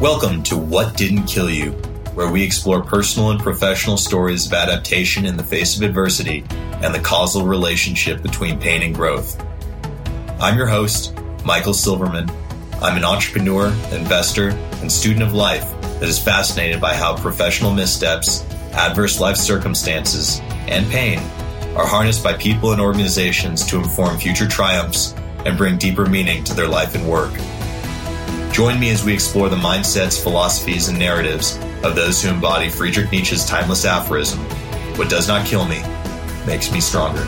Welcome to What Didn't Kill You, where we explore personal and professional stories of adaptation in the face of adversity and the causal relationship between pain and growth. I'm your host, Michael Silverman. I'm an entrepreneur, investor, and student of life that is fascinated by how professional missteps, adverse life circumstances, and pain are harnessed by people and organizations to inform future triumphs and bring deeper meaning to their life and work. Join me as we explore the mindsets, philosophies, and narratives of those who embody Friedrich Nietzsche's timeless aphorism What does not kill me makes me stronger.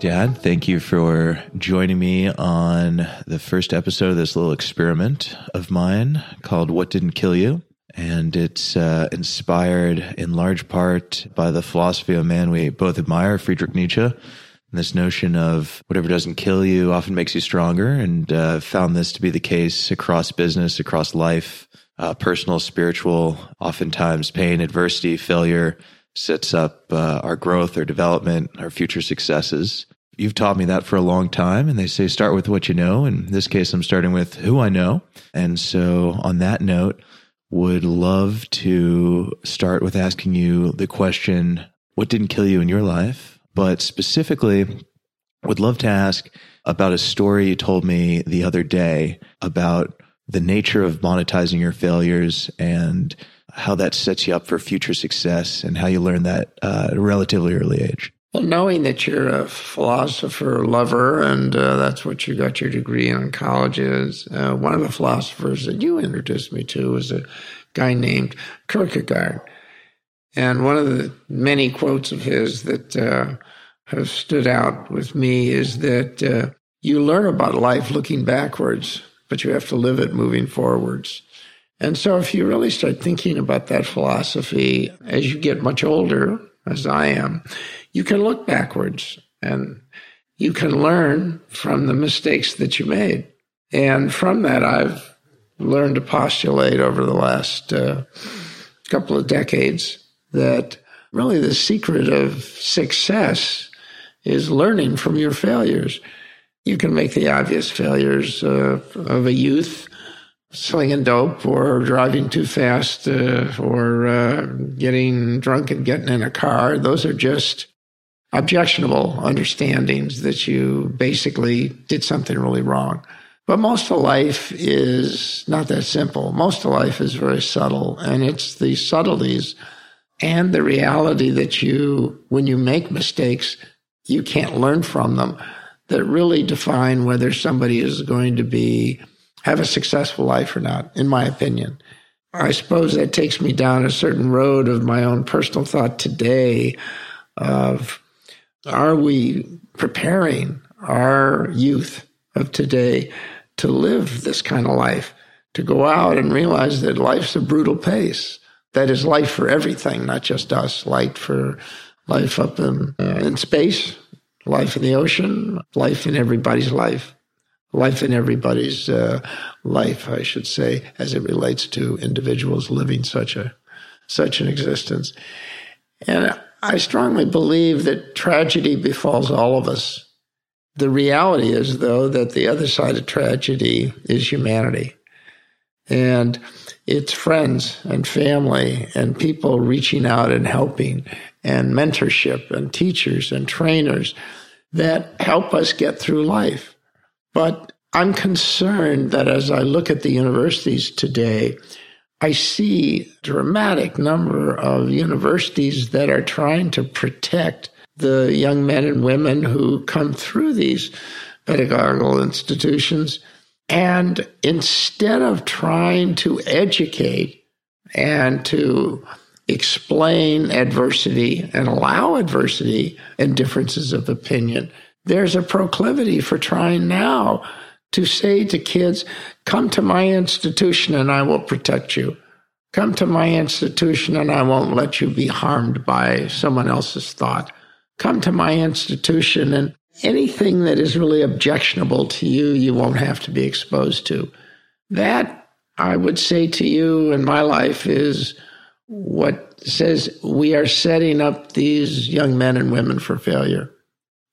Dad, thank you for joining me on the first episode of this little experiment of mine called What Didn't Kill You. And it's uh, inspired in large part by the philosophy of a man we both admire, Friedrich Nietzsche, this notion of whatever doesn't kill you often makes you stronger, and uh, found this to be the case across business, across life, uh, personal, spiritual. Oftentimes, pain, adversity, failure sets up uh, our growth, our development, our future successes. You've taught me that for a long time, and they say start with what you know. In this case, I'm starting with who I know. And so, on that note, would love to start with asking you the question what didn't kill you in your life? But specifically, would love to ask about a story you told me the other day about the nature of monetizing your failures and how that sets you up for future success and how you learned that uh, at a relatively early age. Well, knowing that you're a philosopher lover and uh, that's what you got your degree in college is, uh, one of the philosophers that you introduced me to was a guy named Kierkegaard. And one of the many quotes of his that uh, have stood out with me is that uh, you learn about life looking backwards, but you have to live it moving forwards. And so, if you really start thinking about that philosophy as you get much older, as I am, you can look backwards and you can learn from the mistakes that you made. And from that, I've learned to postulate over the last uh, couple of decades that really the secret of success is learning from your failures. You can make the obvious failures uh, of a youth slinging dope or driving too fast uh, or uh, getting drunk and getting in a car. Those are just objectionable understandings that you basically did something really wrong. But most of life is not that simple. Most of life is very subtle, and it's the subtleties and the reality that you, when you make mistakes, you can't learn from them that really define whether somebody is going to be have a successful life or not, in my opinion. I suppose that takes me down a certain road of my own personal thought today of are we preparing our youth of today to live this kind of life, to go out and realize that life's a brutal pace. That is life for everything, not just us, life for life up in, in space, life in the ocean, life in everybody's life, life in everybody's uh, life, I should say, as it relates to individuals living such a such an existence. And I strongly believe that tragedy befalls all of us. The reality is, though, that the other side of tragedy is humanity. And it's friends and family and people reaching out and helping and mentorship and teachers and trainers that help us get through life. But I'm concerned that as I look at the universities today, I see dramatic number of universities that are trying to protect the young men and women who come through these pedagogical institutions. And instead of trying to educate and to explain adversity and allow adversity and differences of opinion. There's a proclivity for trying now to say to kids, come to my institution and I will protect you. Come to my institution and I won't let you be harmed by someone else's thought. Come to my institution and anything that is really objectionable to you, you won't have to be exposed to. That, I would say to you in my life, is what says we are setting up these young men and women for failure.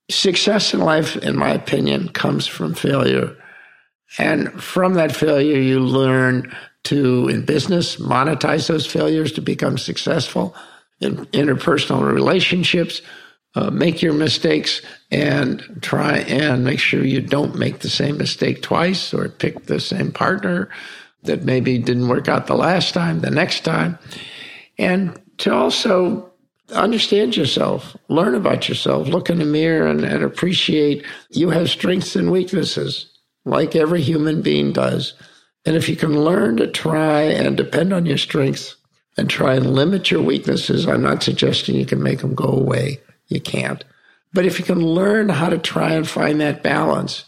Success in life, in my opinion, comes from failure. And from that failure, you learn to, in business, monetize those failures to become successful in interpersonal relationships, uh, make your mistakes and try and make sure you don't make the same mistake twice or pick the same partner that maybe didn't work out the last time, the next time. And to also understand yourself, learn about yourself, look in the mirror and, and appreciate you have strengths and weaknesses like every human being does. And if you can learn to try and depend on your strengths and try and limit your weaknesses, I'm not suggesting you can make them go away. You can't. But if you can learn how to try and find that balance,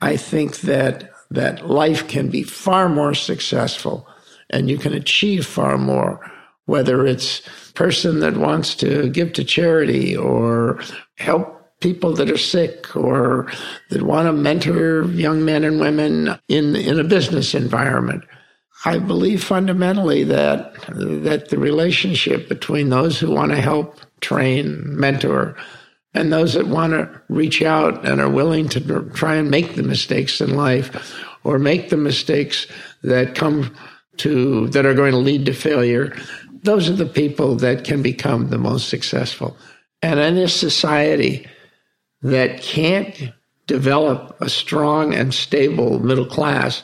I think that that life can be far more successful and you can achieve far more whether it's person that wants to give to charity or help people that are sick or that want to mentor young men and women in in a business environment I believe fundamentally that that the relationship between those who want to help, train, mentor, and those that want to reach out and are willing to try and make the mistakes in life or make the mistakes that come to that are going to lead to failure those are the people that can become the most successful. And in a society that can't develop a strong and stable middle class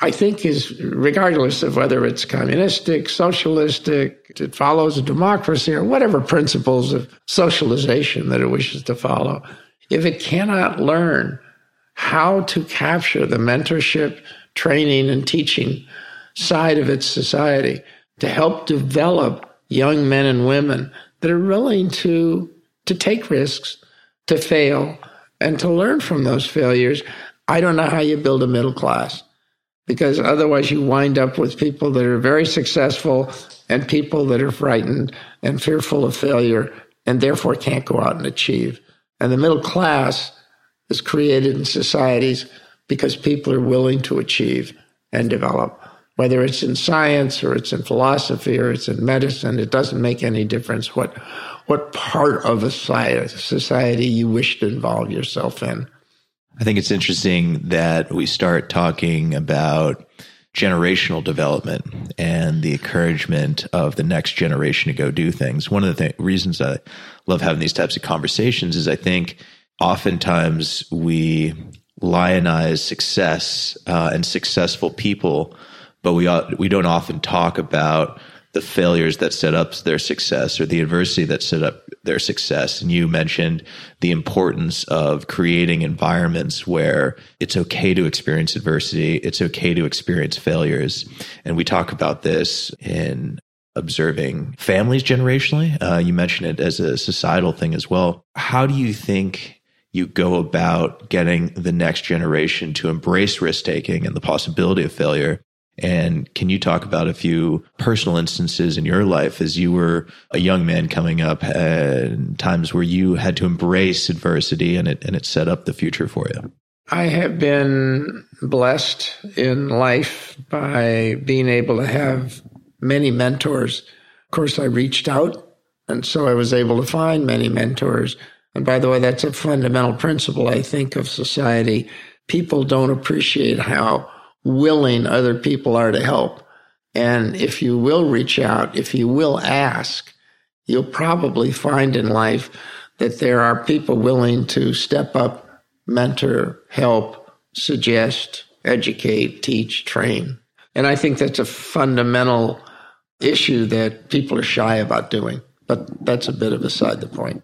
I think is regardless of whether it's communistic, socialistic, it follows a democracy or whatever principles of socialization that it wishes to follow, if it cannot learn how to capture the mentorship, training, and teaching side of its society to help develop young men and women that are willing to, to take risks, to fail, and to learn from those failures, I don't know how you build a middle class because otherwise you wind up with people that are very successful and people that are frightened and fearful of failure and therefore can't go out and achieve. And the middle class is created in societies because people are willing to achieve and develop. Whether it's in science or it's in philosophy or it's in medicine, it doesn't make any difference what what part of a society you wish to involve yourself in. I think it's interesting that we start talking about generational development and the encouragement of the next generation to go do things. One of the th- reasons I love having these types of conversations is I think oftentimes we lionize success uh, and successful people, but we we don't often talk about the failures that set up their success or the adversity that set up their success. And you mentioned the importance of creating environments where it's okay to experience adversity. It's okay to experience failures. And we talk about this in observing families generationally. Uh, you mentioned it as a societal thing as well. How do you think you go about getting the next generation to embrace risk taking and the possibility of failure and can you talk about a few personal instances in your life as you were a young man coming up and times where you had to embrace adversity and it, and it set up the future for you? I have been blessed in life by being able to have many mentors. Of course, I reached out, and so I was able to find many mentors. And by the way, that's a fundamental principle, I think, of society. People don't appreciate how willing other people are to help. And if you will reach out, if you will ask, you'll probably find in life that there are people willing to step up, mentor, help, suggest, educate, teach, train. And I think that's a fundamental issue that people are shy about doing. But that's a bit of aside the point.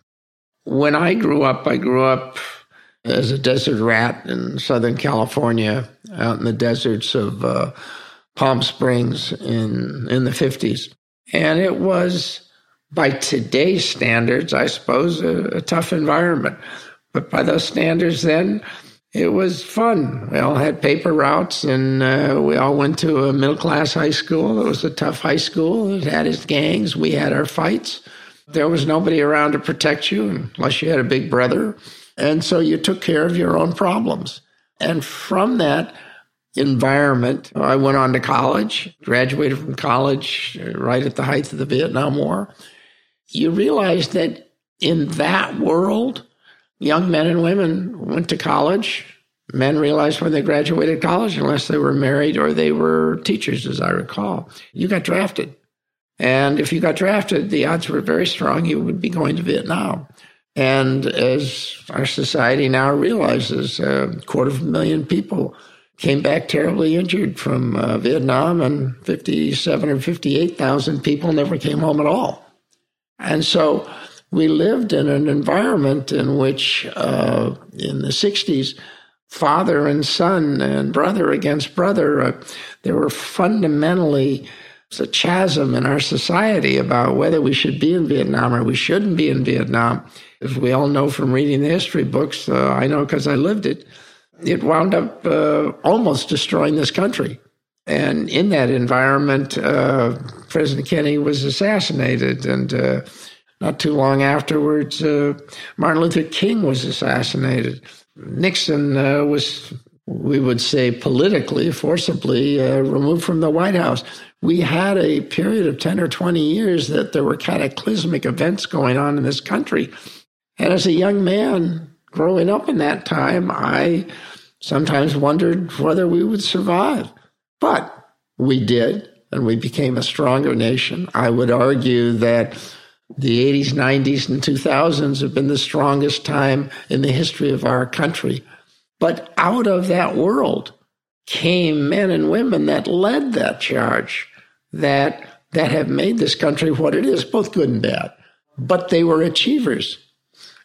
When I grew up, I grew up as a desert rat in Southern California, out in the deserts of uh, Palm Springs in in the fifties, and it was by today's standards, I suppose, a, a tough environment. But by those standards, then it was fun. We all had paper routes, and uh, we all went to a middle class high school. It was a tough high school. It had its gangs. We had our fights. There was nobody around to protect you unless you had a big brother and so you took care of your own problems. And from that environment, I went on to college, graduated from college uh, right at the height of the Vietnam War. You realize that in that world, young men and women went to college, men realized when they graduated college, unless they were married or they were teachers, as I recall, you got drafted. And if you got drafted, the odds were very strong you would be going to Vietnam. And as our society now realizes, a quarter of a million people came back terribly injured from uh, Vietnam, and 57 or 58,000 people never came home at all. And so we lived in an environment in which, uh, in the 60s, father and son and brother against brother, uh, there were fundamentally a chasm in our society about whether we should be in Vietnam or we shouldn't be in Vietnam. As we all know from reading the history books, uh, I know because I lived it, it wound up uh, almost destroying this country. And in that environment, uh, President Kennedy was assassinated. And uh, not too long afterwards, uh, Martin Luther King was assassinated. Nixon uh, was, we would say, politically, forcibly uh, removed from the White House. We had a period of 10 or 20 years that there were cataclysmic events going on in this country. And as a young man growing up in that time, I sometimes wondered whether we would survive. But we did, and we became a stronger nation. I would argue that the 80s, 90s, and 2000s have been the strongest time in the history of our country. But out of that world came men and women that led that charge, that, that have made this country what it is, both good and bad. But they were achievers.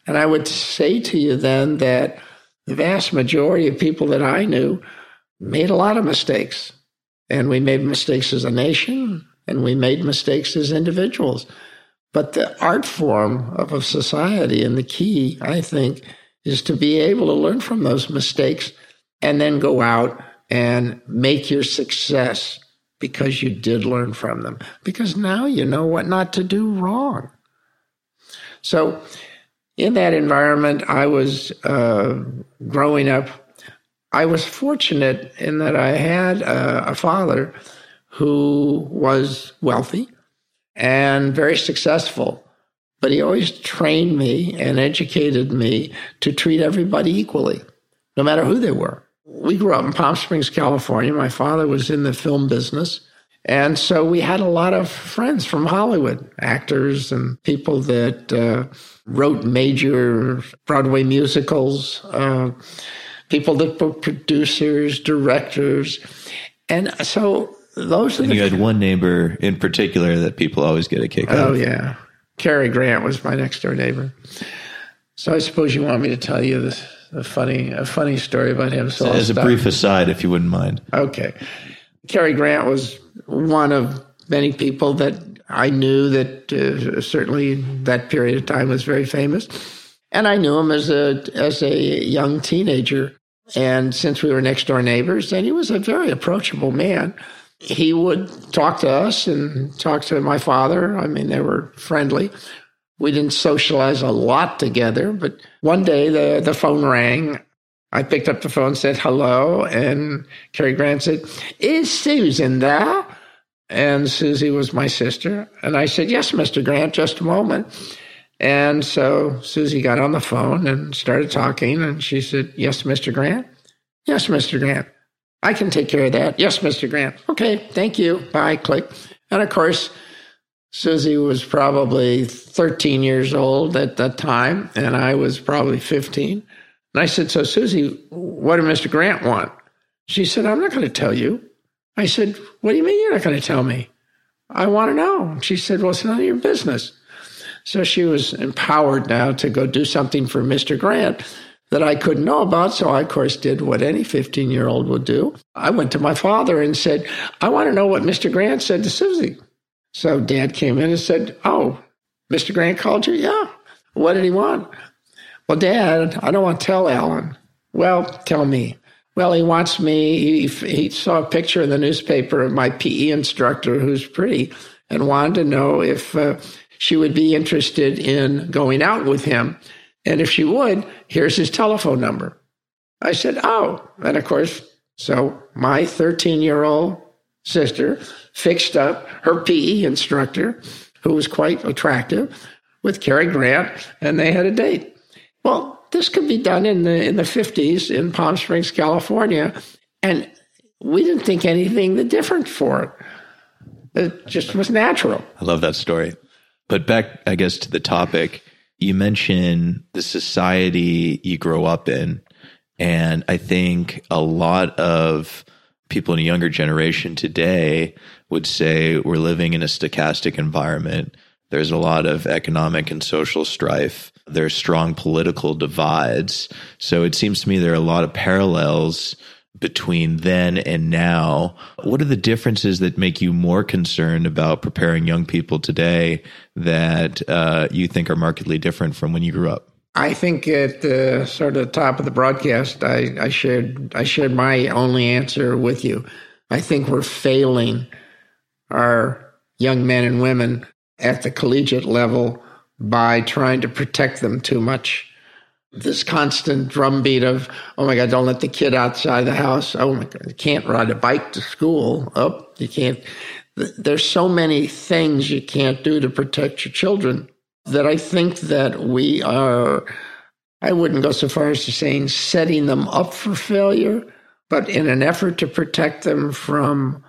And I would say to you then that the vast majority of people that I knew made a lot of mistakes. And we made mistakes as a nation, and we made mistakes as individuals. But the art form of a society and the key, I think, is to be able to learn from those mistakes and then go out and make your success because you did learn from them. Because now you know what not to do wrong. So, in that environment, I was uh, growing up. I was fortunate in that I had a, a father who was wealthy and very successful. But he always trained me and educated me to treat everybody equally, no matter who they were. We grew up in Palm Springs, California. My father was in the film business. And so we had a lot of friends from Hollywood, actors and people that uh, wrote major Broadway musicals, uh, people that were producers, directors. And so those and you had one neighbor in particular that people always get a kick out of. oh, yeah. Cary Grant was my next door neighbor. So I suppose you want me to tell you this a funny a funny story about him. So as a brief aside, if you wouldn't mind. Okay, Cary Grant was one of many people that I knew that uh, certainly that period of time was very famous, and I knew him as a as a young teenager. And since we were next door neighbors, and he was a very approachable man he would talk to us and talk to my father. I mean, they were friendly. We didn't socialize a lot together, but one day the, the phone rang. I picked up the phone, said hello, and Cary Grant said, Is Susan there? And Susie was my sister. And I said, Yes, Mr. Grant, just a moment. And so Susie got on the phone and started talking, and she said, Yes, Mr. Grant? Yes, Mr. Grant. I can take care of that. Yes, Mr. Grant. Okay, thank you. Bye, click. And of course, Susie was probably 13 years old at that time, and I was probably 15. And I said, So, Susie, what did Mr. Grant want? She said, I'm not going to tell you. I said, What do you mean you're not going to tell me? I want to know. She said, Well, it's none of your business. So she was empowered now to go do something for Mr. Grant that I couldn't know about. So I, of course, did what any 15 year old would do. I went to my father and said, I want to know what Mr. Grant said to Susie. So dad came in and said, Oh, Mr. Grant called you? Yeah. What did he want? Well, dad, I don't want to tell Alan. Well, tell me. Well, he wants me. He, he saw a picture in the newspaper of my PE instructor who's pretty and wanted to know if uh, she would be interested in going out with him. And if she would, here's his telephone number. I said, Oh. And of course, so my 13 year old sister fixed up her PE instructor, who was quite attractive, with Cary Grant, and they had a date. Well, this could be done in the in the 50s in Palm Springs, California, and we didn't think anything the different for it. It just was natural. I love that story. But back, I guess, to the topic, you mentioned the society you grow up in. And I think a lot of people in a younger generation today would say we're living in a stochastic environment. There's a lot of economic and social strife. There's strong political divides. So it seems to me there are a lot of parallels between then and now. What are the differences that make you more concerned about preparing young people today that uh, you think are markedly different from when you grew up? I think at the sort of top of the broadcast, I, I shared I shared my only answer with you. I think we're failing our young men and women at the collegiate level by trying to protect them too much. This constant drumbeat of, oh my God, don't let the kid outside the house. Oh my God, can't ride a bike to school. Oh, you can't. There's so many things you can't do to protect your children that I think that we are, I wouldn't go so far as to saying setting them up for failure, but in an effort to protect them from,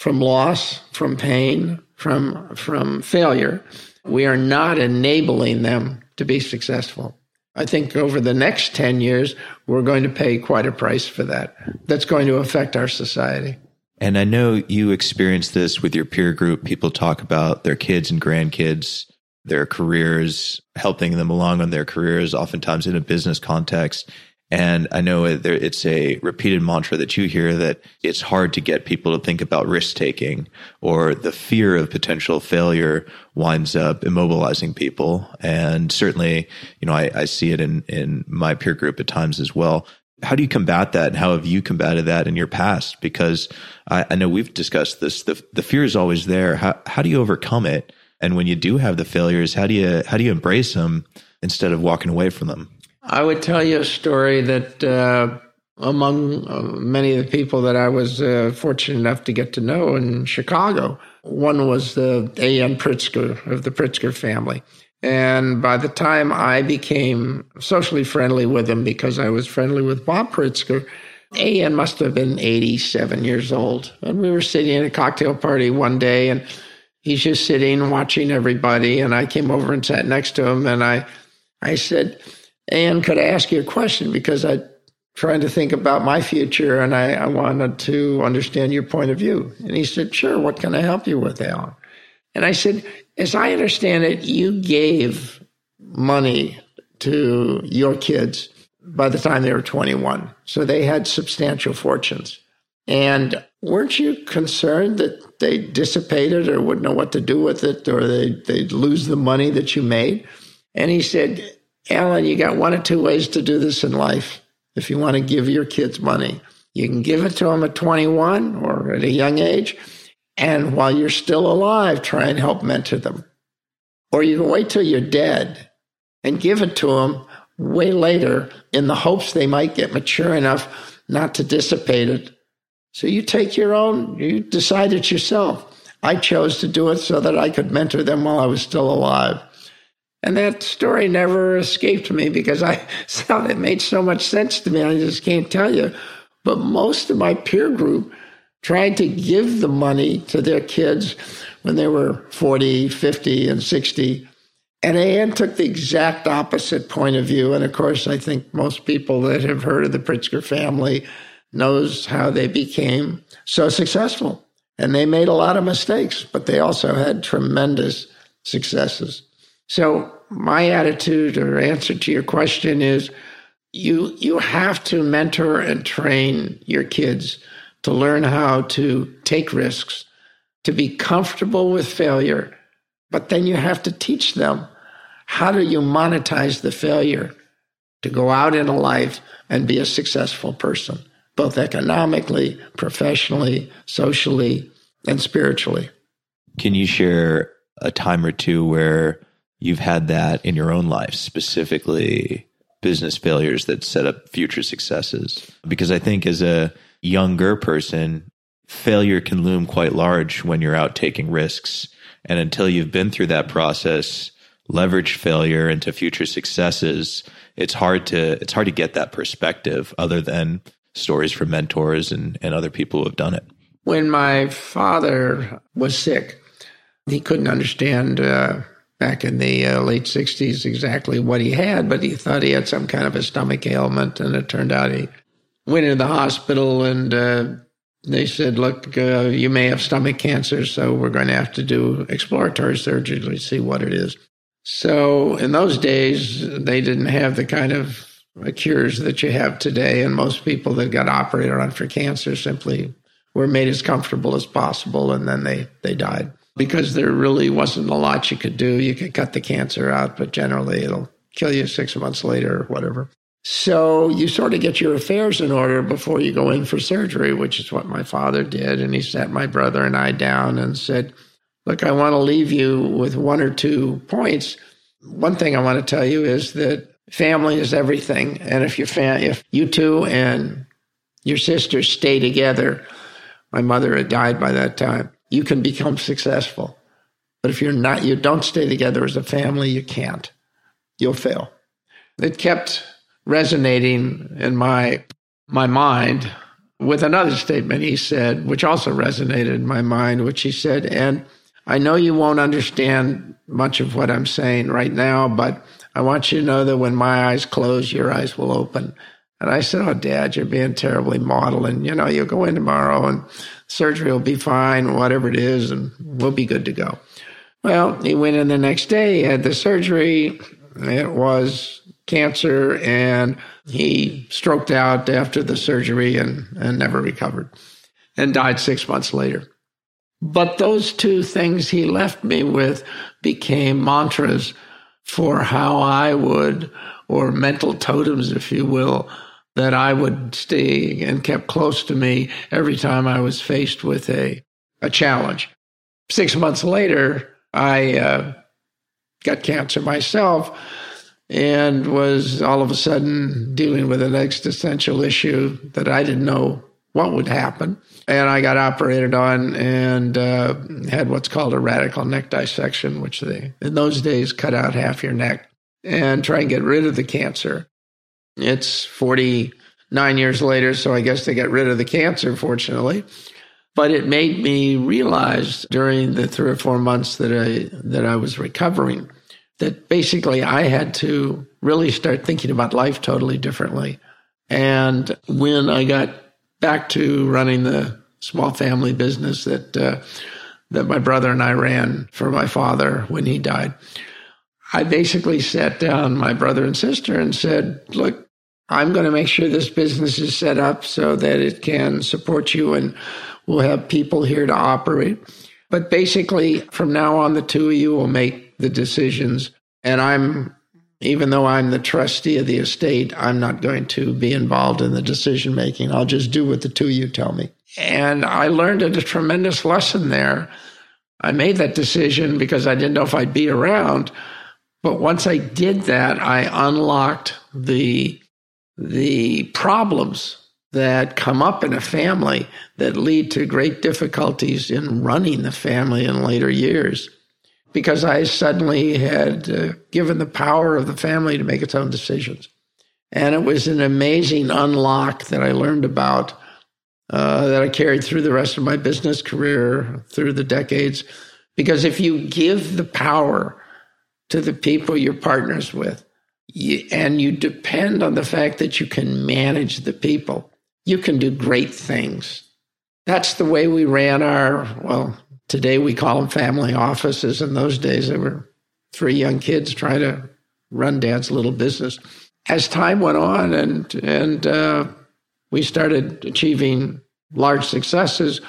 from loss, from pain, from, from failure, we are not enabling them to be successful. I think over the next 10 years, we're going to pay quite a price for that. That's going to affect our society. And I know you experience this with your peer group. People talk about their kids and grandkids their careers, helping them along on their careers, oftentimes in a business context. And I know it's a repeated mantra that you hear that it's hard to get people to think about risk taking or the fear of potential failure winds up immobilizing people. And certainly, you know, I, I see it in, in my peer group at times as well. How do you combat that? And how have you combated that in your past? Because I, I know we've discussed this. The, the fear is always there. How, how do you overcome it? And when you do have the failures, how do you how do you embrace them instead of walking away from them? I would tell you a story that uh, among uh, many of the people that I was uh, fortunate enough to get to know in Chicago, one was the A.N. Pritzker of the Pritzker family. And by the time I became socially friendly with him because I was friendly with Bob Pritzker, A.N. must have been 87 years old. And we were sitting at a cocktail party one day and he's just sitting watching everybody. And I came over and sat next to him and I, I said, Ann, could I ask you a question? Because I'm trying to think about my future and I, I wanted to understand your point of view. And he said, Sure, what can I help you with, Alan? And I said, As I understand it, you gave money to your kids by the time they were 21. So they had substantial fortunes. And weren't you concerned that they dissipated or wouldn't know what to do with it or they, they'd lose the money that you made? And he said, Alan, you got one or two ways to do this in life if you want to give your kids money. You can give it to them at 21 or at a young age, and while you're still alive, try and help mentor them. Or you can wait till you're dead and give it to them way later in the hopes they might get mature enough not to dissipate it. So you take your own, you decide it yourself. I chose to do it so that I could mentor them while I was still alive. And that story never escaped me because I it made so much sense to me. I just can't tell you. But most of my peer group tried to give the money to their kids when they were 40, 50, and 60. And Ann took the exact opposite point of view. And of course, I think most people that have heard of the Pritzker family knows how they became so successful. And they made a lot of mistakes, but they also had tremendous successes. So my attitude or answer to your question is you you have to mentor and train your kids to learn how to take risks, to be comfortable with failure, but then you have to teach them how do you monetize the failure to go out in life and be a successful person, both economically, professionally, socially, and spiritually. Can you share a time or two where you've had that in your own life, specifically business failures that set up future successes. Because I think as a younger person, failure can loom quite large when you're out taking risks. And until you've been through that process, leverage failure into future successes, it's hard to it's hard to get that perspective other than stories from mentors and, and other people who have done it. When my father was sick, he couldn't understand uh, back in the uh, late 60s exactly what he had, but he thought he had some kind of a stomach ailment. And it turned out he went into the hospital and uh, they said, Look, uh, you may have stomach cancer, so we're going to have to do exploratory surgery to see what it is. So in those days, they didn't have the kind of cures that you have today. And most people that got operated on for cancer simply were made as comfortable as possible and then they, they died because there really wasn't a lot you could do. You could cut the cancer out, but generally it'll kill you six months later or whatever. So you sort of get your affairs in order before you go in for surgery, which is what my father did. And he sat my brother and I down and said, Look, I want to leave you with one or two points. One thing I want to tell you is that family is everything. And if, your fa- if you two and your sister stay together, my mother had died by that time, you can become successful. But if you're not, you don't stay together as a family, you can't. You'll fail. It kept resonating in my my mind with another statement he said, which also resonated in my mind, which he said, and I know you won't understand much of what I'm saying right now, but I want you to know that when my eyes close, your eyes will open. And I said, Oh, Dad, you're being terribly maudlin. You know, you'll go in tomorrow and surgery will be fine, whatever it is, and we'll be good to go. Well, he went in the next day, had the surgery. It was cancer, and he stroked out after the surgery and, and never recovered and died six months later. But those two things he left me with became mantras for how I would, or mental totems, if you will, that I would stay and kept close to me every time I was faced with a, a challenge. Six months later, I uh, got cancer myself and was all of a sudden dealing with an existential issue that I didn't know what would happen. And I got operated on and uh, had what's called a radical neck dissection, which they, in those days, cut out half your neck and try and get rid of the cancer. It's 49 years later, so I guess they got rid of the cancer, fortunately. But it made me realize during the three or four months that I that I was recovering that basically I had to really start thinking about life totally differently. And when I got back to running the small family business that uh, that my brother and I ran for my father when he died. I basically sat down my brother and sister and said, "Look, I'm going to make sure this business is set up so that it can support you and we'll have people here to operate. But basically, from now on, the two of you will make the decisions. And I'm even though I'm the trustee of the estate, I'm not going to be involved in the decision making. I'll just do what the two of you tell me. And I learned a tremendous lesson there. I made that decision because I didn't know if I'd be around. But once I did that, I unlocked the, the problems that come up in a family that lead to great difficulties in running the family in later years because I suddenly had uh, given the power of the family to make its own decisions. And it was an amazing unlock that I learned about uh, that I carried through the rest of my business career, through the decades. Because if you give the power to the people you're partners with, you, and you depend on the fact that you can manage the people, you can do great things. That's the way we ran our, well, Today we call them family offices. In those days, there were three young kids trying to run dad's little business. As time went on and, and uh, we started achieving large successes,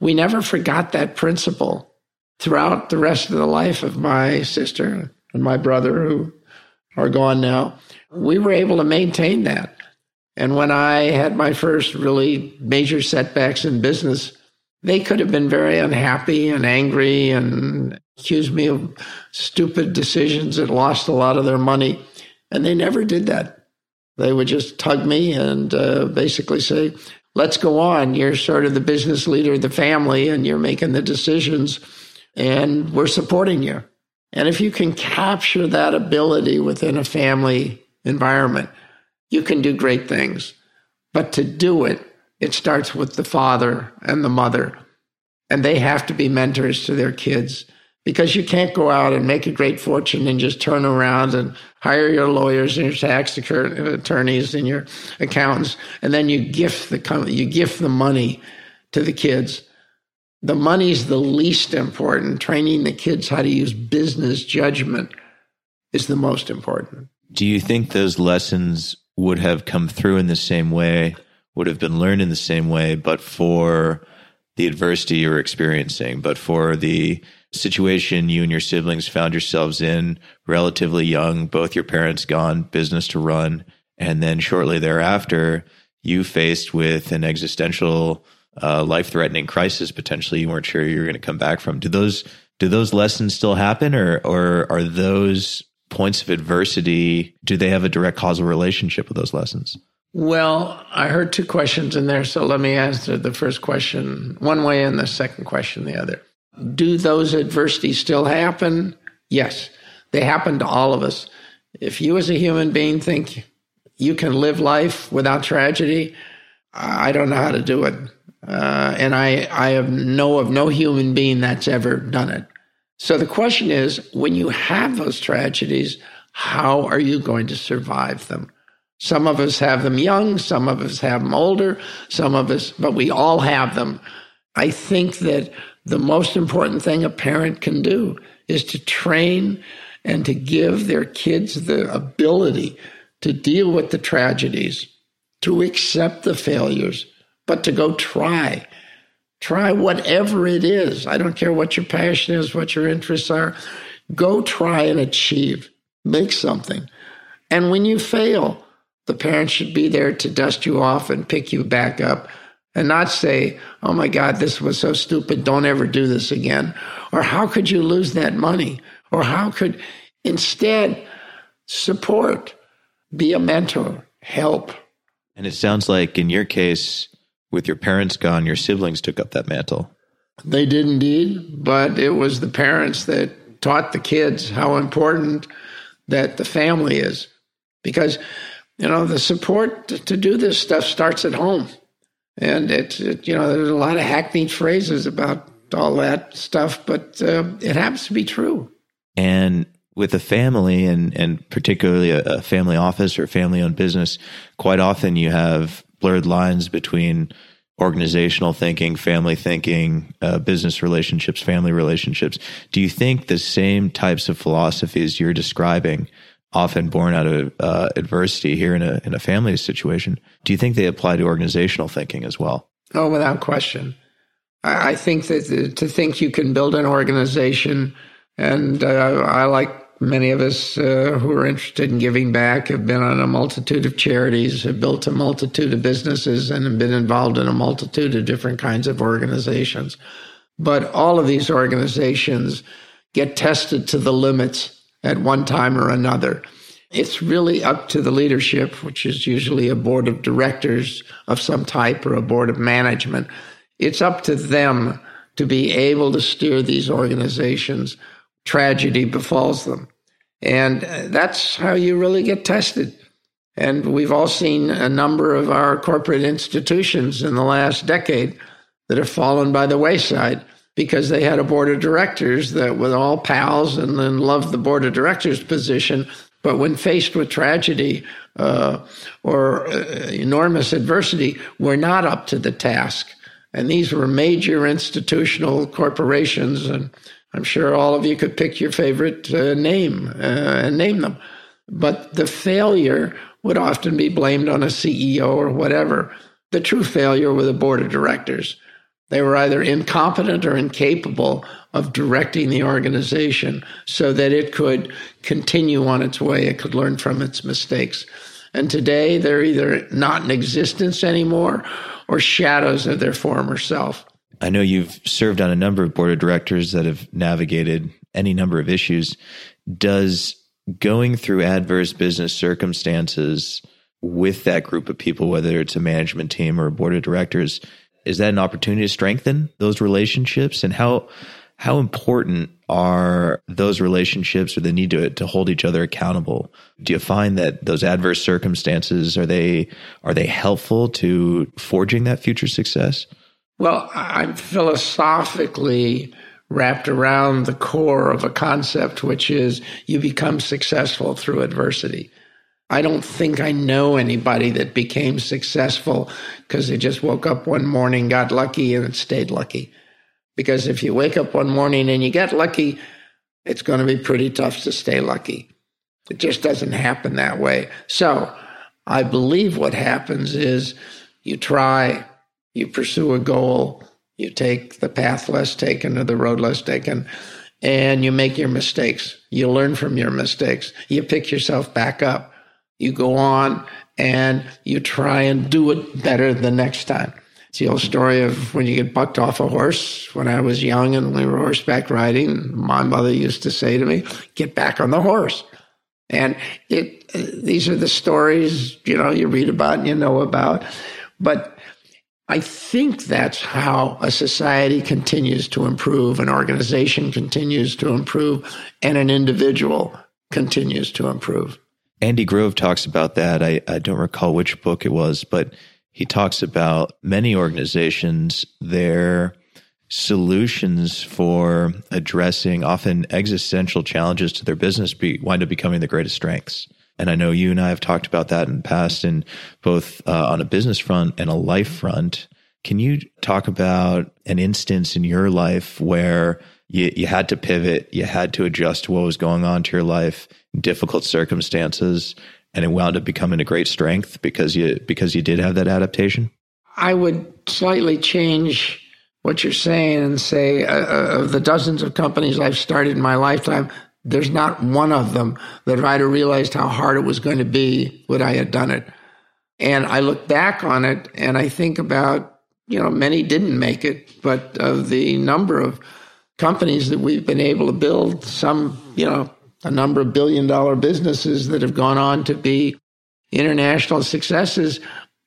we never forgot that principle throughout the rest of the life of my sister and my brother, who are gone now. We were able to maintain that. And when I had my first really major setbacks in business, they could have been very unhappy and angry and accused me of stupid decisions that lost a lot of their money. And they never did that. They would just tug me and uh, basically say, let's go on. You're sort of the business leader of the family and you're making the decisions and we're supporting you. And if you can capture that ability within a family environment, you can do great things. But to do it, it starts with the father and the mother. And they have to be mentors to their kids because you can't go out and make a great fortune and just turn around and hire your lawyers and your tax attorneys and your accountants and then you gift the you gift the money to the kids the money's the least important. Training the kids how to use business judgment is the most important. Do you think those lessons would have come through in the same way would have been learned in the same way but for the adversity you're experiencing but for the situation you and your siblings found yourselves in relatively young, both your parents gone, business to run, and then shortly thereafter, you faced with an existential, uh, life threatening crisis potentially you weren't sure you were going to come back from. Do those do those lessons still happen, or or are those points of adversity? Do they have a direct causal relationship with those lessons? Well, I heard two questions in there, so let me answer the first question one way and the second question the other. Do those adversities still happen? Yes, they happen to all of us. If you as a human being think you can live life without tragedy, I don't know how to do it. Uh, and I, I have know of no human being that's ever done it. So the question is when you have those tragedies, how are you going to survive them? Some of us have them young, some of us have them older, some of us, but we all have them. I think that the most important thing a parent can do is to train and to give their kids the ability to deal with the tragedies, to accept the failures, but to go try. Try whatever it is. I don't care what your passion is, what your interests are. Go try and achieve. Make something. And when you fail, the parents should be there to dust you off and pick you back up and not say, oh my God, this was so stupid. Don't ever do this again. Or how could you lose that money? Or how could instead support, be a mentor, help. And it sounds like in your case, with your parents gone, your siblings took up that mantle. They did indeed, but it was the parents that taught the kids how important that the family is. Because, you know, the support to, to do this stuff starts at home. And it's, it, you know, there's a lot of hackneyed phrases about all that stuff, but uh, it happens to be true. And with a family and, and particularly a, a family office or family owned business, quite often you have blurred lines between organizational thinking, family thinking, uh, business relationships, family relationships. Do you think the same types of philosophies you're describing often born out of uh, adversity here in a in a family situation. Do you think they apply to organizational thinking as well? Oh, without question. I, think that to think you can build an organization, and uh, I like many of us uh, who are interested in giving back have been on a multitude of charities, have built a multitude of businesses, and have been involved in a multitude of different kinds of organizations. But all of these organizations get tested to the limits at one time or another. It's really up to the leadership, which is usually a board of directors of some type or a board of management. It's up to them to be able to steer these organizations. Tragedy befalls them. And that's how you really get tested. And we've all seen a number of our corporate institutions in the last decade that have fallen by the wayside because they had a board of directors that were all pals and then loved the board of directors position. But when faced with tragedy uh, or uh, enormous adversity, were not up to the task. And these were major institutional corporations, and I'm sure all of you could pick your favorite uh, name uh, and name them. But the failure would often be blamed on a CEO or whatever. The true failure were the board of directors they were either incompetent or incapable of directing the organization so that it could continue on its way, it could learn from its mistakes. And today they're either not in existence anymore or shadows of their former self. I know you've served on a number of board of directors that have navigated any number of issues. Does going through adverse business circumstances with that group of people, whether it's a management team or a board of directors, is that an opportunity to strengthen those relationships and how how important are those relationships or the need to to hold each other accountable? Do you find that those adverse circumstances are they are they helpful to forging that future success? Well, I'm philosophically wrapped around the core of a concept, which is you become successful through adversity. I don't think I know anybody that became successful because they just woke up one morning, got lucky, and stayed lucky. Because if you wake up one morning and you get lucky, it's going to be pretty tough to stay lucky. It just doesn't happen that way. So I believe what happens is you try, you pursue a goal, you take the path less taken or the road less taken, and you make your mistakes. You learn from your mistakes. You pick yourself back up. You go on and you try and do it better the next time. It's the old story of when you get bucked off a horse. When I was young and we were horseback riding, my mother used to say to me, "Get back on the horse." And it, these are the stories you know you read about and you know about, but I think that's how a society continues to improve, an organization continues to improve, and an individual continues to improve. Andy Grove talks about that. I, I don't recall which book it was, but he talks about many organizations, their solutions for addressing often existential challenges to their business be, wind up becoming the greatest strengths. And I know you and I have talked about that in the past, in both uh, on a business front and a life front. Can you talk about an instance in your life where you, you had to pivot, you had to adjust to what was going on to your life, difficult circumstances, and it wound up becoming a great strength because you because you did have that adaptation? I would slightly change what you're saying and say uh, uh, of the dozens of companies I've started in my lifetime, there's not one of them that I'd have realized how hard it was going to be, would I have done it. And I look back on it and I think about, you know, many didn't make it, but of the number of companies that we've been able to build, some, you know, a number of billion dollar businesses that have gone on to be international successes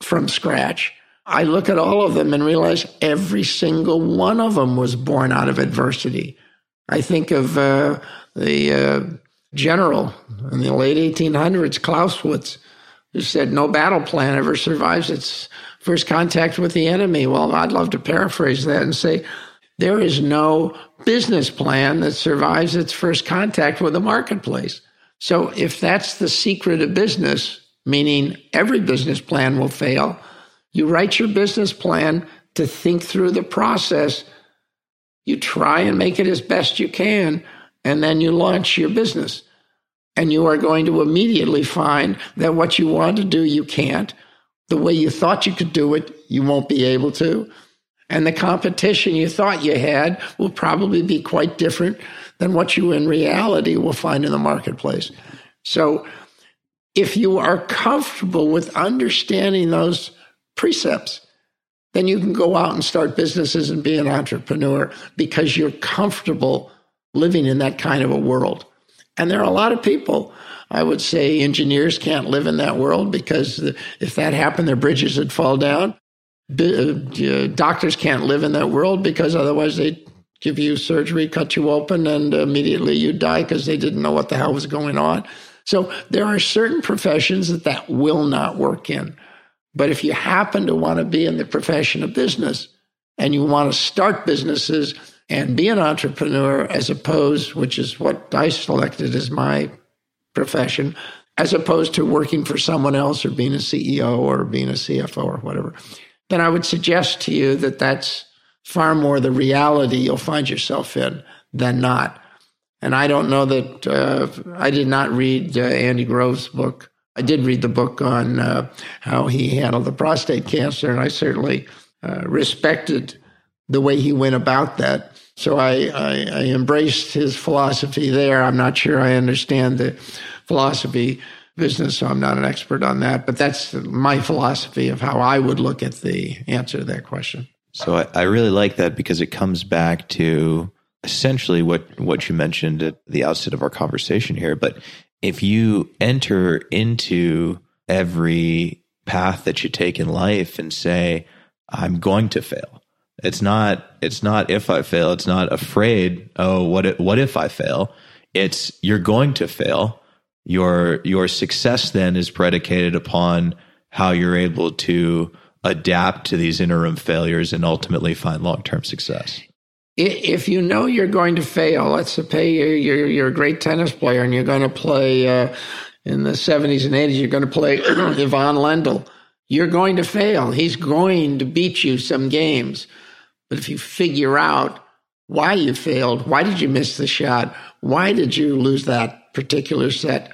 from scratch. I look at all of them and realize every single one of them was born out of adversity. I think of uh, the uh, general in the late 1800s, Clausewitz, who said, No battle plan ever survives its first contact with the enemy. Well, I'd love to paraphrase that and say, there is no business plan that survives its first contact with the marketplace. So if that's the secret of business, meaning every business plan will fail, you write your business plan to think through the process. You try and make it as best you can, and then you launch your business. And you are going to immediately find that what you want to do, you can't. The way you thought you could do it, you won't be able to. And the competition you thought you had will probably be quite different than what you in reality will find in the marketplace. So if you are comfortable with understanding those precepts, then you can go out and start businesses and be an entrepreneur because you're comfortable living in that kind of a world. And there are a lot of people, I would say engineers can't live in that world because if that happened, their bridges would fall down. Uh, doctors can't live in that world because otherwise they give you surgery, cut you open, and immediately you die because they didn't know what the hell was going on. So there are certain professions that that will not work in. But if you happen to want to be in the profession of business and you want to start businesses and be an entrepreneur as opposed, which is what I selected as my profession, as opposed to working for someone else or being a CEO or being a CFO or whatever then I would suggest to you that that's far more the reality you'll find yourself in than not. And I don't know that uh, I did not read uh, Andy Grove's book. I did read the book on uh, how he handled the prostate cancer, and I certainly uh, respected the way he went about that. So I, I, I embraced his philosophy there. I'm not sure I understand the philosophy business, so I'm not an expert on that. But that's my philosophy of how I would look at the answer to that question. So I, I really like that because it comes back to essentially what what you mentioned at the outset of our conversation here. But if you enter into every path that you take in life and say, I'm going to fail. It's not it's not if I fail. It's not afraid, oh, what if, what if I fail? It's you're going to fail. Your your success then is predicated upon how you're able to adapt to these interim failures and ultimately find long-term success. If you know you're going to fail, let's say you're, you're, a great tennis player and you're going to play uh, in the 70s and 80s, you're going to play Ivan Lendl. You're going to fail. He's going to beat you some games. But if you figure out why you failed, why did you miss the shot, why did you lose that particular set,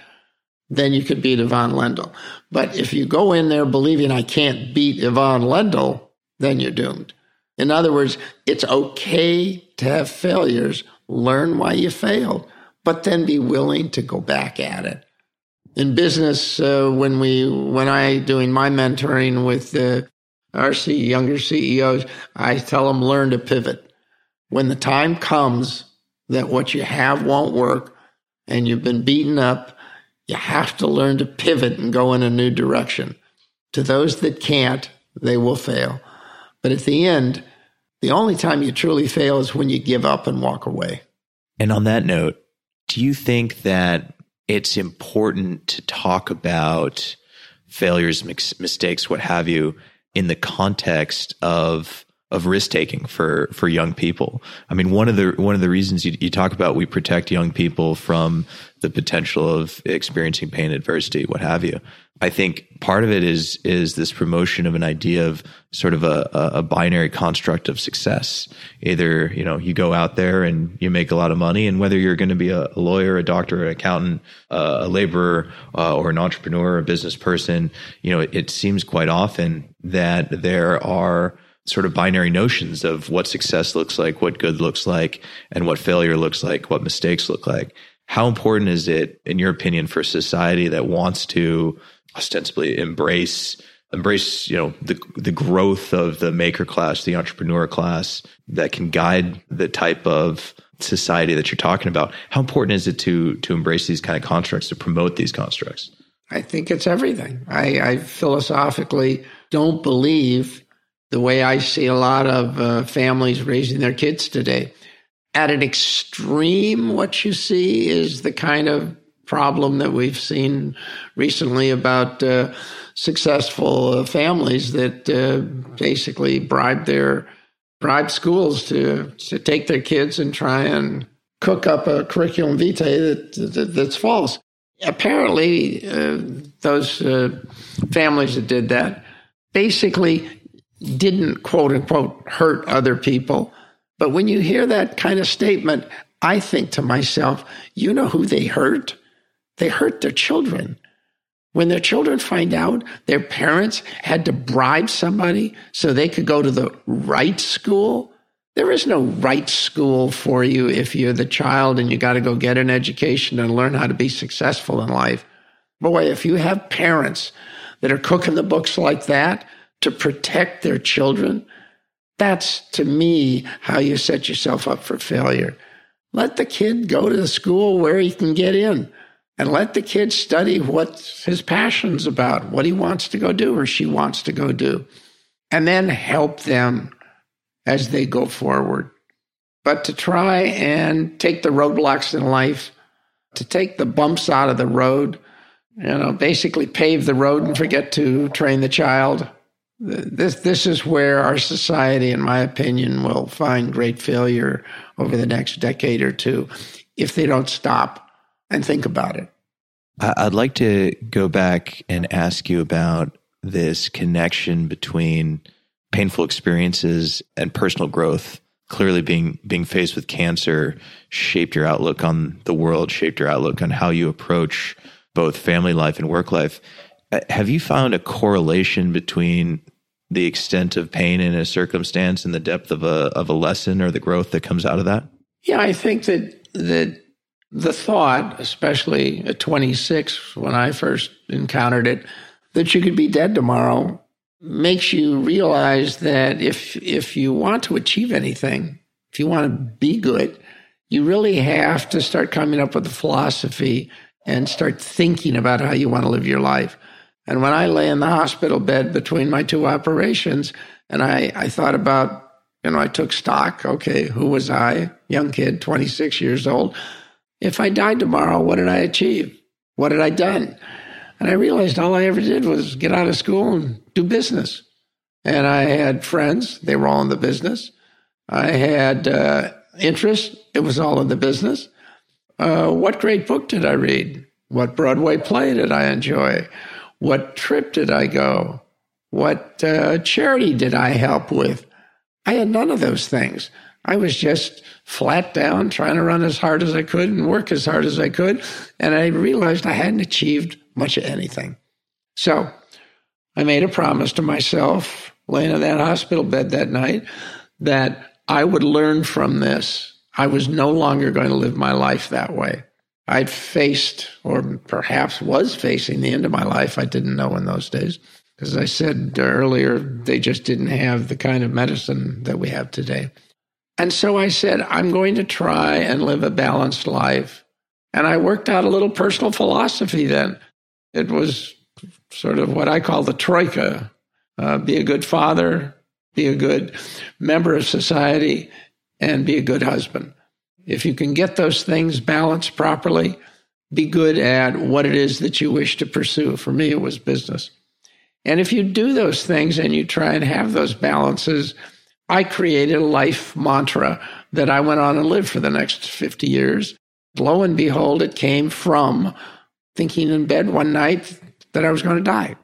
then you could beat Ivan Lendl. But if you go in there believing I can't beat Ivan Lendl, then you're doomed. In other words, it's okay to have failures, learn why you failed, but then be willing to go back at it in business uh, when we when I doing my mentoring with the our younger CEOs, I tell them learn to pivot. When the time comes that what you have won't work and you've been beaten up, you have to learn to pivot and go in a new direction. To those that can't, they will fail. But at the end, the only time you truly fail is when you give up and walk away. And on that note, do you think that it's important to talk about failures, mistakes, what have you, in the context of of risk taking for for young people. I mean, one of the one of the reasons you, you, talk about we protect young people from the potential of experiencing pain, adversity, what have you. I think part of it is is this promotion of an idea of sort of a, a binary construct of success. Either you know you go out there and you make a lot of money, and whether you're going to be a lawyer, a doctor, an accountant, uh, a laborer, uh, or an entrepreneur, a business person, you know, it, it seems quite often that there are sort of binary notions of what success looks like, what good looks like, and what failure looks like, what mistakes look like. How important is it, in your opinion, for society that wants to ostensibly embrace embrace you know the the growth of the maker class, the entrepreneur class that can guide the type of society that you're talking about? How important is it to to embrace these kind of constructs to promote these constructs? I think it's everything. I, I philosophically don't believe the way I see a lot of uh, families raising their kids today. At an extreme, what you see is the kind of problem that we've seen recently about uh, successful uh, families that uh, basically bribe their bribe schools to to take their kids and try and cook up a curriculum vitae that, that that's false. Apparently, uh, those uh, families that did that basically didn't quote unquote hurt other people. But when you hear that kind of statement, I think to myself, you know who they hurt? They hurt their children. When their children find out their parents had to bribe somebody so they could go to the right school, there is no right school for you if you're the child and you got to go get an education and learn how to be successful in life. Boy, if you have parents that are cooking the books like that, to protect their children, that's to me how you set yourself up for failure. Let the kid go to the school where he can get in and let the kid study what his passion's about, what he wants to go do or she wants to go do, and then help them as they go forward. But to try and take the roadblocks in life, to take the bumps out of the road, you know, basically pave the road and forget to train the child this this is where our society, in my opinion, will find great failure over the next decade or two if they don't stop and think about it. I'd like to go back and ask you about this connection between painful experiences and personal growth. Clearly, being being faced with cancer shaped your outlook on the world, shaped your outlook on how you approach both family life and work life. Uh, have you found a correlation between the extent of pain in a circumstance and the depth of a of a lesson or the growth that comes out of that? Yeah, I think that that the thought, especially at 26 when I first encountered it, that you could be dead tomorrow makes you realize that if if you want to achieve anything, if you want to be good, you really have to start coming up with a philosophy and start thinking about how you want to live your life. And when I lay in the hospital bed between my two operations, and I, I thought about You know, I took stock. Okay, who was I? Young kid, 26 years old. If I died tomorrow, what did I achieve? What had I done? And I realized all I ever did was get out of school and do business. And I had friends, they were all in the business. I had uh, interest, it was all in the business. Uh, what great book did I read? What Broadway play did I enjoy? What trip did I go? What uh, charity did I help with? I had none of those things. I was just flat down trying to run as hard as I could and work as hard as I could. And I realized I hadn't achieved much of anything. So I made a promise to myself, laying in that hospital bed that night, that I would learn from this. I was no longer going to live my life that way. I'd faced, or perhaps was facing, the end of my life. I didn't know in those days. As I said earlier, they just didn't have the kind of medicine that we have today. And so I said, I'm going to try and live a balanced life. And I worked out a little personal philosophy then. It was sort of what I call the troika uh, be a good father, be a good member of society, and be a good husband. If you can get those things balanced properly, be good at what it is that you wish to pursue. For me, it was business. And if you do those things and you try and have those balances, I created a life mantra that I went on and lived for the next 50 years. Lo and behold, it came from thinking in bed one night that I was going to die.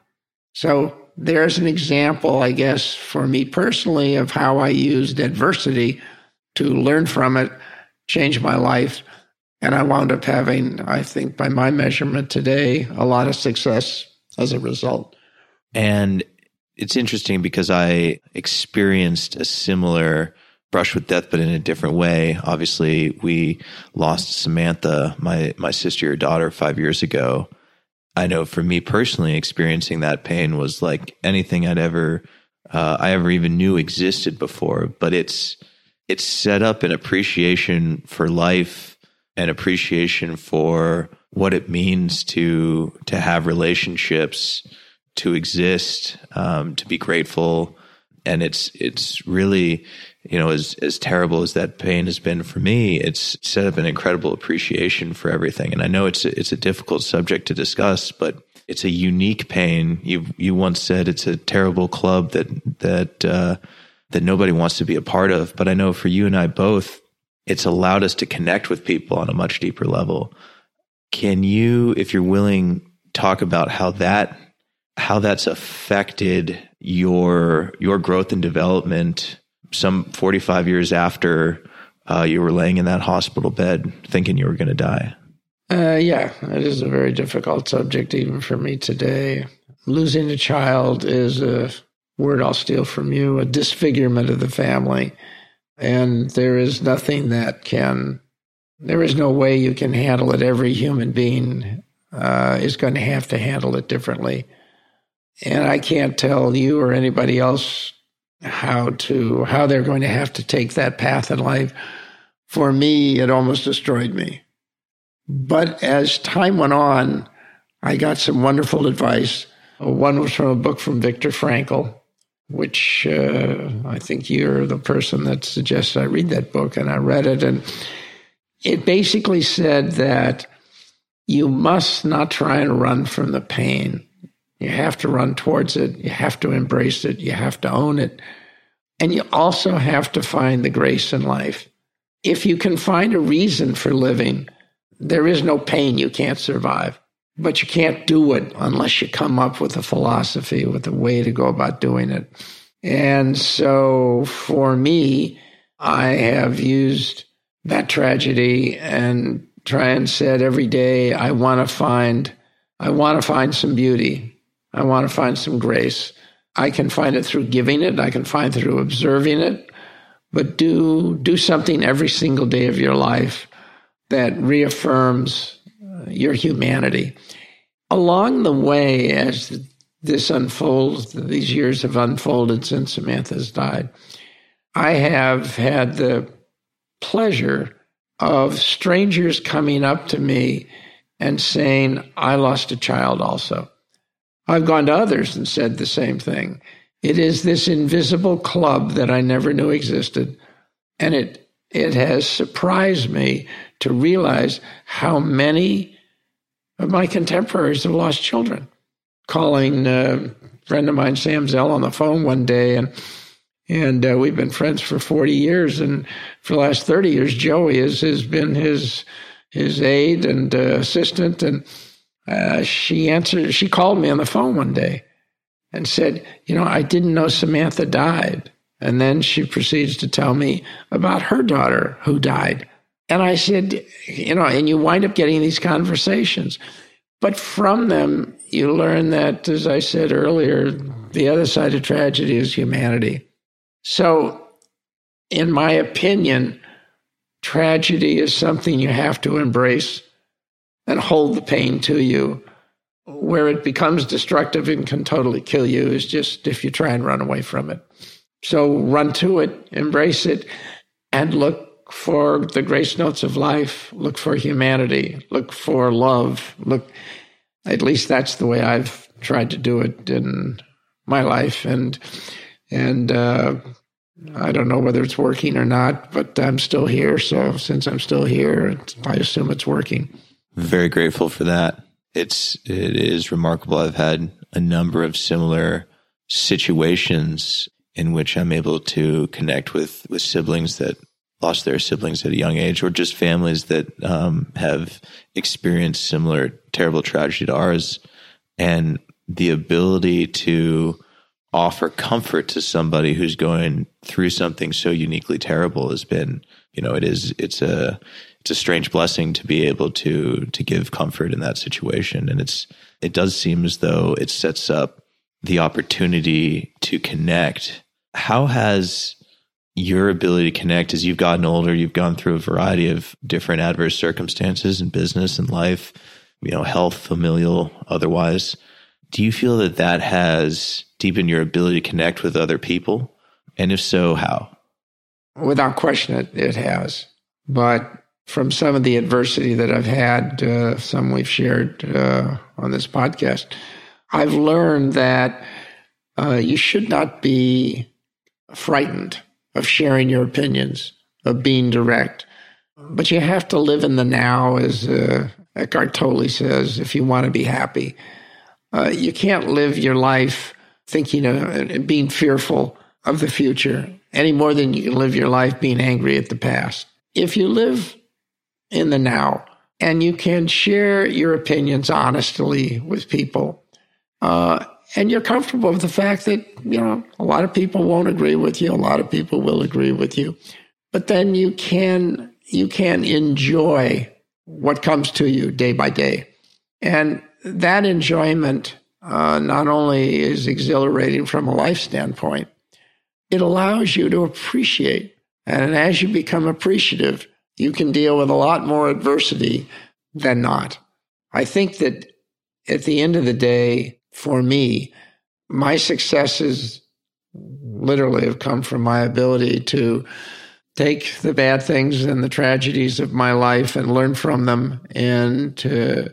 So there's an example, I guess, for me personally of how I used adversity to learn from it, change my life. And I wound up having, I think, by my measurement today, a lot of success as a result. And it's interesting because I experienced a similar brush with death, but in a different way. Obviously, we lost Samantha, my my sister or daughter, five years ago. I know for me personally, experiencing that pain was like anything I'd ever uh, I ever even knew existed before. But it's it's set up an appreciation for life and appreciation for what it means to to have relationships to exist, um, to be grateful. And it's it's really, you know, as as terrible as that pain has been for me, it's set up an incredible appreciation for everything. And I know it's a, it's a difficult subject to discuss, but it's a unique pain. You you once said it's a terrible club that that uh, that nobody wants to be a part of. But I know for you and I both, it's allowed us to connect with people on a much deeper level. Can you, if you're willing, talk about how that how that's affected your your growth and development some 45 years after uh, you were laying in that hospital bed thinking you were going to die uh, yeah it is a very difficult subject even for me today losing a child is a word i'll steal from you a disfigurement of the family and there is nothing that can there is no way you can handle it every human being uh, is going to have to handle it differently and I can't tell you or anybody else how to how they're going to have to take that path in life. For me, it almost destroyed me. But as time went on, I got some wonderful advice. One was from a book from Viktor Frankl, which uh, I think you're the person that suggests I read that book, and I read it, and it basically said that you must not try and run from the pain. You have to run towards it. You have to embrace it. You have to own it. And you also have to find the grace in life. If you can find a reason for living, there is no pain you can't survive. But you can't do it unless you come up with a philosophy, with a way to go about doing it. And so for me, I have used that tragedy and try and said every day, I want to find, I want to find some beauty. I want to find some grace. I can find it through giving it. I can find it through observing it. But do do something every single day of your life that reaffirms your humanity. Along the way, as this unfolds, these years have unfolded since Samantha's died, I have had the pleasure of strangers coming up to me and saying, I lost a child also. I've gone to others and said the same thing. It is this invisible club that I never knew existed. And it, it has surprised me to realize how many of my contemporaries have lost children. Calling a friend of mine, Sam Zell, on the phone one day, and and uh, we've been friends for 40 years. And for the last 30 years, Joey has, has been his his aide and uh, assistant. And uh, she answered. She called me on the phone one day and said, "You know, I didn't know Samantha died." And then she proceeds to tell me about her daughter who died. And I said, you know, and you wind up getting these conversations. But from them, you learn that, as I said earlier, the other side of tragedy is humanity. So, in my opinion, tragedy is something you have to embrace and hold the pain to you. Where it becomes destructive and can totally kill you is just if you try and run away from it. So run to it, embrace it, and look for the grace notes of life. Look for humanity. Look for love. Look, at least that's the way I've tried to do it in my life. And, and, uh, I don't know whether it's working or not, but I'm still here. So since I'm still here, I assume it's working. Very grateful for that. It's, it is remarkable. I've had a number of similar situations in which I'm able to connect with with siblings that lost their siblings at a young age, or just families that um, have experienced similar terrible tragedy to ours, and the ability to offer comfort to somebody who's going through something so uniquely terrible has been, you know, it is it's a it's a strange blessing to be able to to give comfort in that situation, and it's it does seem as though it sets up the opportunity to connect. How has your ability to connect as you've gotten older, you've gone through a variety of different adverse circumstances in business and life, you know, health, familial, otherwise. Do you feel that that has deepened your ability to connect with other people? And if so, how? Without question, it, it has. But from some of the adversity that I've had, uh, some we've shared uh, on this podcast, I've learned that uh, you should not be frightened of sharing your opinions, of being direct. But you have to live in the now, as uh, Eckhart Tolle says, if you want to be happy. Uh, you can't live your life thinking of being fearful of the future any more than you can live your life being angry at the past. If you live in the now and you can share your opinions honestly with people, uh, and you're comfortable with the fact that, you know, a lot of people won't agree with you. A lot of people will agree with you. But then you can, you can enjoy what comes to you day by day. And that enjoyment uh, not only is exhilarating from a life standpoint, it allows you to appreciate. And as you become appreciative, you can deal with a lot more adversity than not. I think that at the end of the day, for me, my successes literally have come from my ability to take the bad things and the tragedies of my life and learn from them and to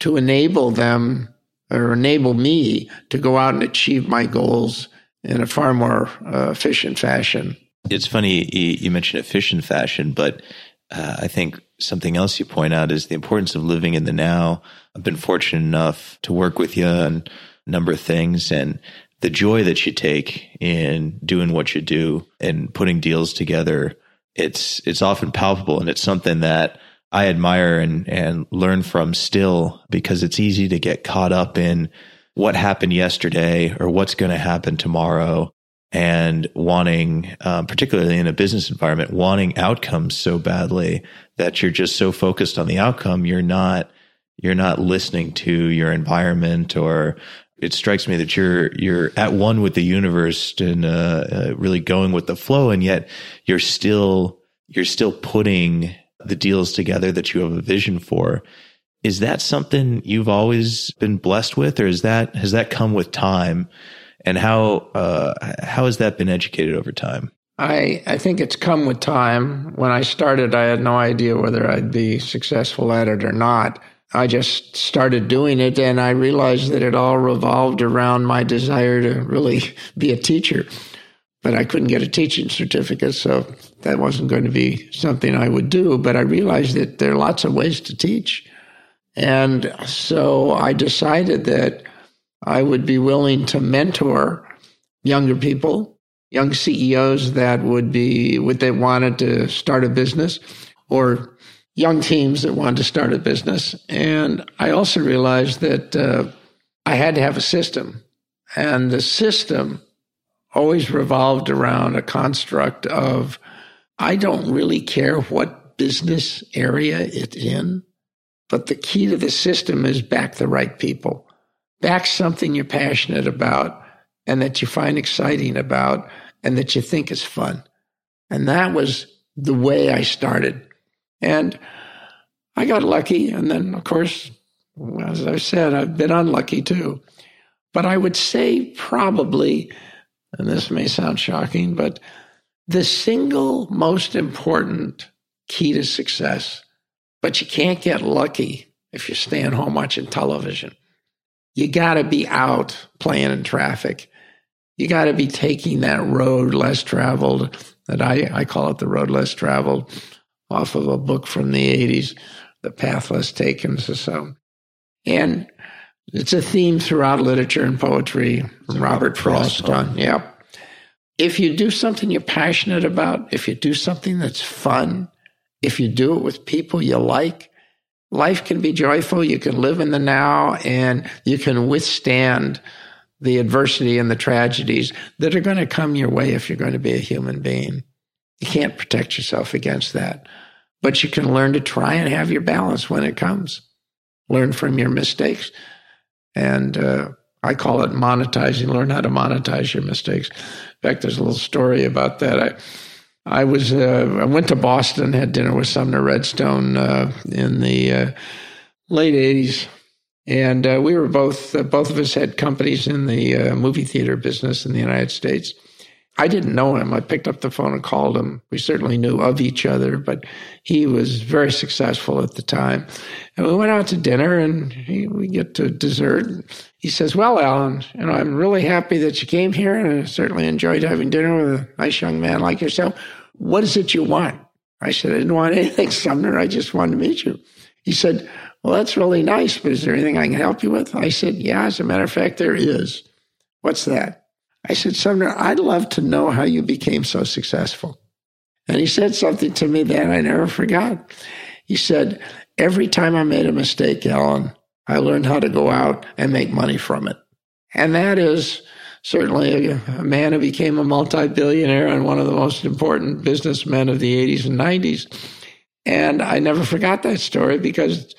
to enable them or enable me to go out and achieve my goals in a far more uh, efficient fashion. It's funny you mentioned efficient fashion, but uh, I think something else you point out is the importance of living in the now. I've been fortunate enough to work with you on a number of things and the joy that you take in doing what you do and putting deals together. It's, it's often palpable and it's something that I admire and, and learn from still because it's easy to get caught up in what happened yesterday or what's going to happen tomorrow and wanting, um, particularly in a business environment, wanting outcomes so badly that you're just so focused on the outcome, you're not you're not listening to your environment or it strikes me that you're you're at one with the universe and uh, uh, really going with the flow and yet you're still you're still putting the deals together that you have a vision for. Is that something you've always been blessed with or is that has that come with time and how uh, how has that been educated over time? I I think it's come with time. When I started, I had no idea whether I'd be successful at it or not. I just started doing it and I realized that it all revolved around my desire to really be a teacher. But I couldn't get a teaching certificate, so that wasn't going to be something I would do. But I realized that there are lots of ways to teach. And so I decided that I would be willing to mentor younger people, young CEOs that would be, would they wanted to start a business or young teams that wanted to start a business. And I also realized that uh, I had to have a system. And the system always revolved around a construct of I don't really care what business area it's in, but the key to the system is back the right people, back something you're passionate about and that you find exciting about and that you think is fun. And that was the way I started. And I got lucky. And then, of course, as I said, I've been unlucky too. But I would say probably, and this may sound shocking, but the single most important key to success, but you can't get lucky if you're staying home watching television. You got to be out playing in traffic. You got to be taking that road less traveled, that I, I call it the road less traveled, off of a book from the 80s the path less taken. So, and it's a theme throughout literature and poetry from Robert Frost on. Yeah. If you do something you're passionate about, if you do something that's fun, if you do it with people you like, life can be joyful. You can live in the now and you can withstand the adversity and the tragedies that are going to come your way if you're going to be a human being. You can't protect yourself against that but you can learn to try and have your balance when it comes. Learn from your mistakes. And uh, I call it monetizing. Learn how to monetize your mistakes. In fact, there's a little story about that. I, I was uh, I went to Boston, had dinner with Sumner Redstone uh, in the uh, late '80s, and uh, we were both uh, both of us had companies in the uh, movie theater business in the United States. I didn't know him. I picked up the phone and called him. We certainly knew of each other, but he was very successful at the time. And we went out to dinner and he, we get to dessert. He says, Well, Alan, you know, I'm really happy that you came here and I certainly enjoyed having dinner with a nice young man like yourself. What is it you want? I said, I didn't want anything, Sumner. I just wanted to meet you. He said, Well, that's really nice, but is there anything I can help you with? I said, Yeah, as a matter of fact, there is. What's that? I said, Sumner, I'd love to know how you became so successful. And he said something to me that I never forgot. He said, Every time I made a mistake, Alan, I learned how to go out and make money from it. And that is certainly a, a man who became a multi billionaire and one of the most important businessmen of the 80s and 90s. And I never forgot that story because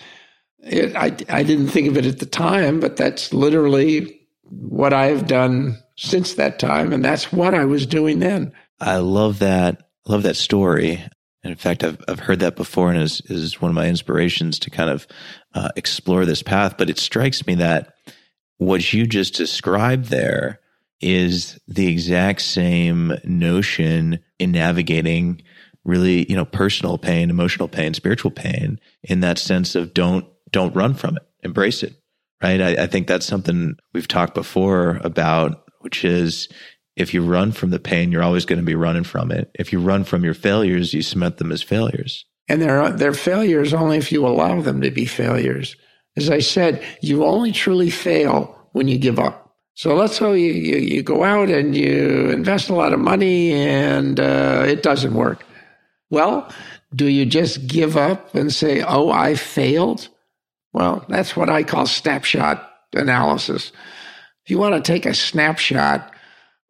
it, I, I didn't think of it at the time, but that's literally what I've done since that time. And that's what I was doing then. I love that. Love that story. In fact, I've, I've heard that before and is, is one of my inspirations to kind of uh, explore this path. But it strikes me that what you just described there is the exact same notion in navigating really, you know, personal pain, emotional pain, spiritual pain in that sense of don't, don't run from it, embrace it. Right. I, I think that's something we've talked before about which is if you run from the pain, you're always going to be running from it. If you run from your failures, you cement them as failures. And they're, they're failures only if you allow them to be failures. As I said, you only truly fail when you give up. So let's say you, you, you go out and you invest a lot of money and uh, it doesn't work. Well, do you just give up and say, oh, I failed? Well, that's what I call snapshot analysis. If you want to take a snapshot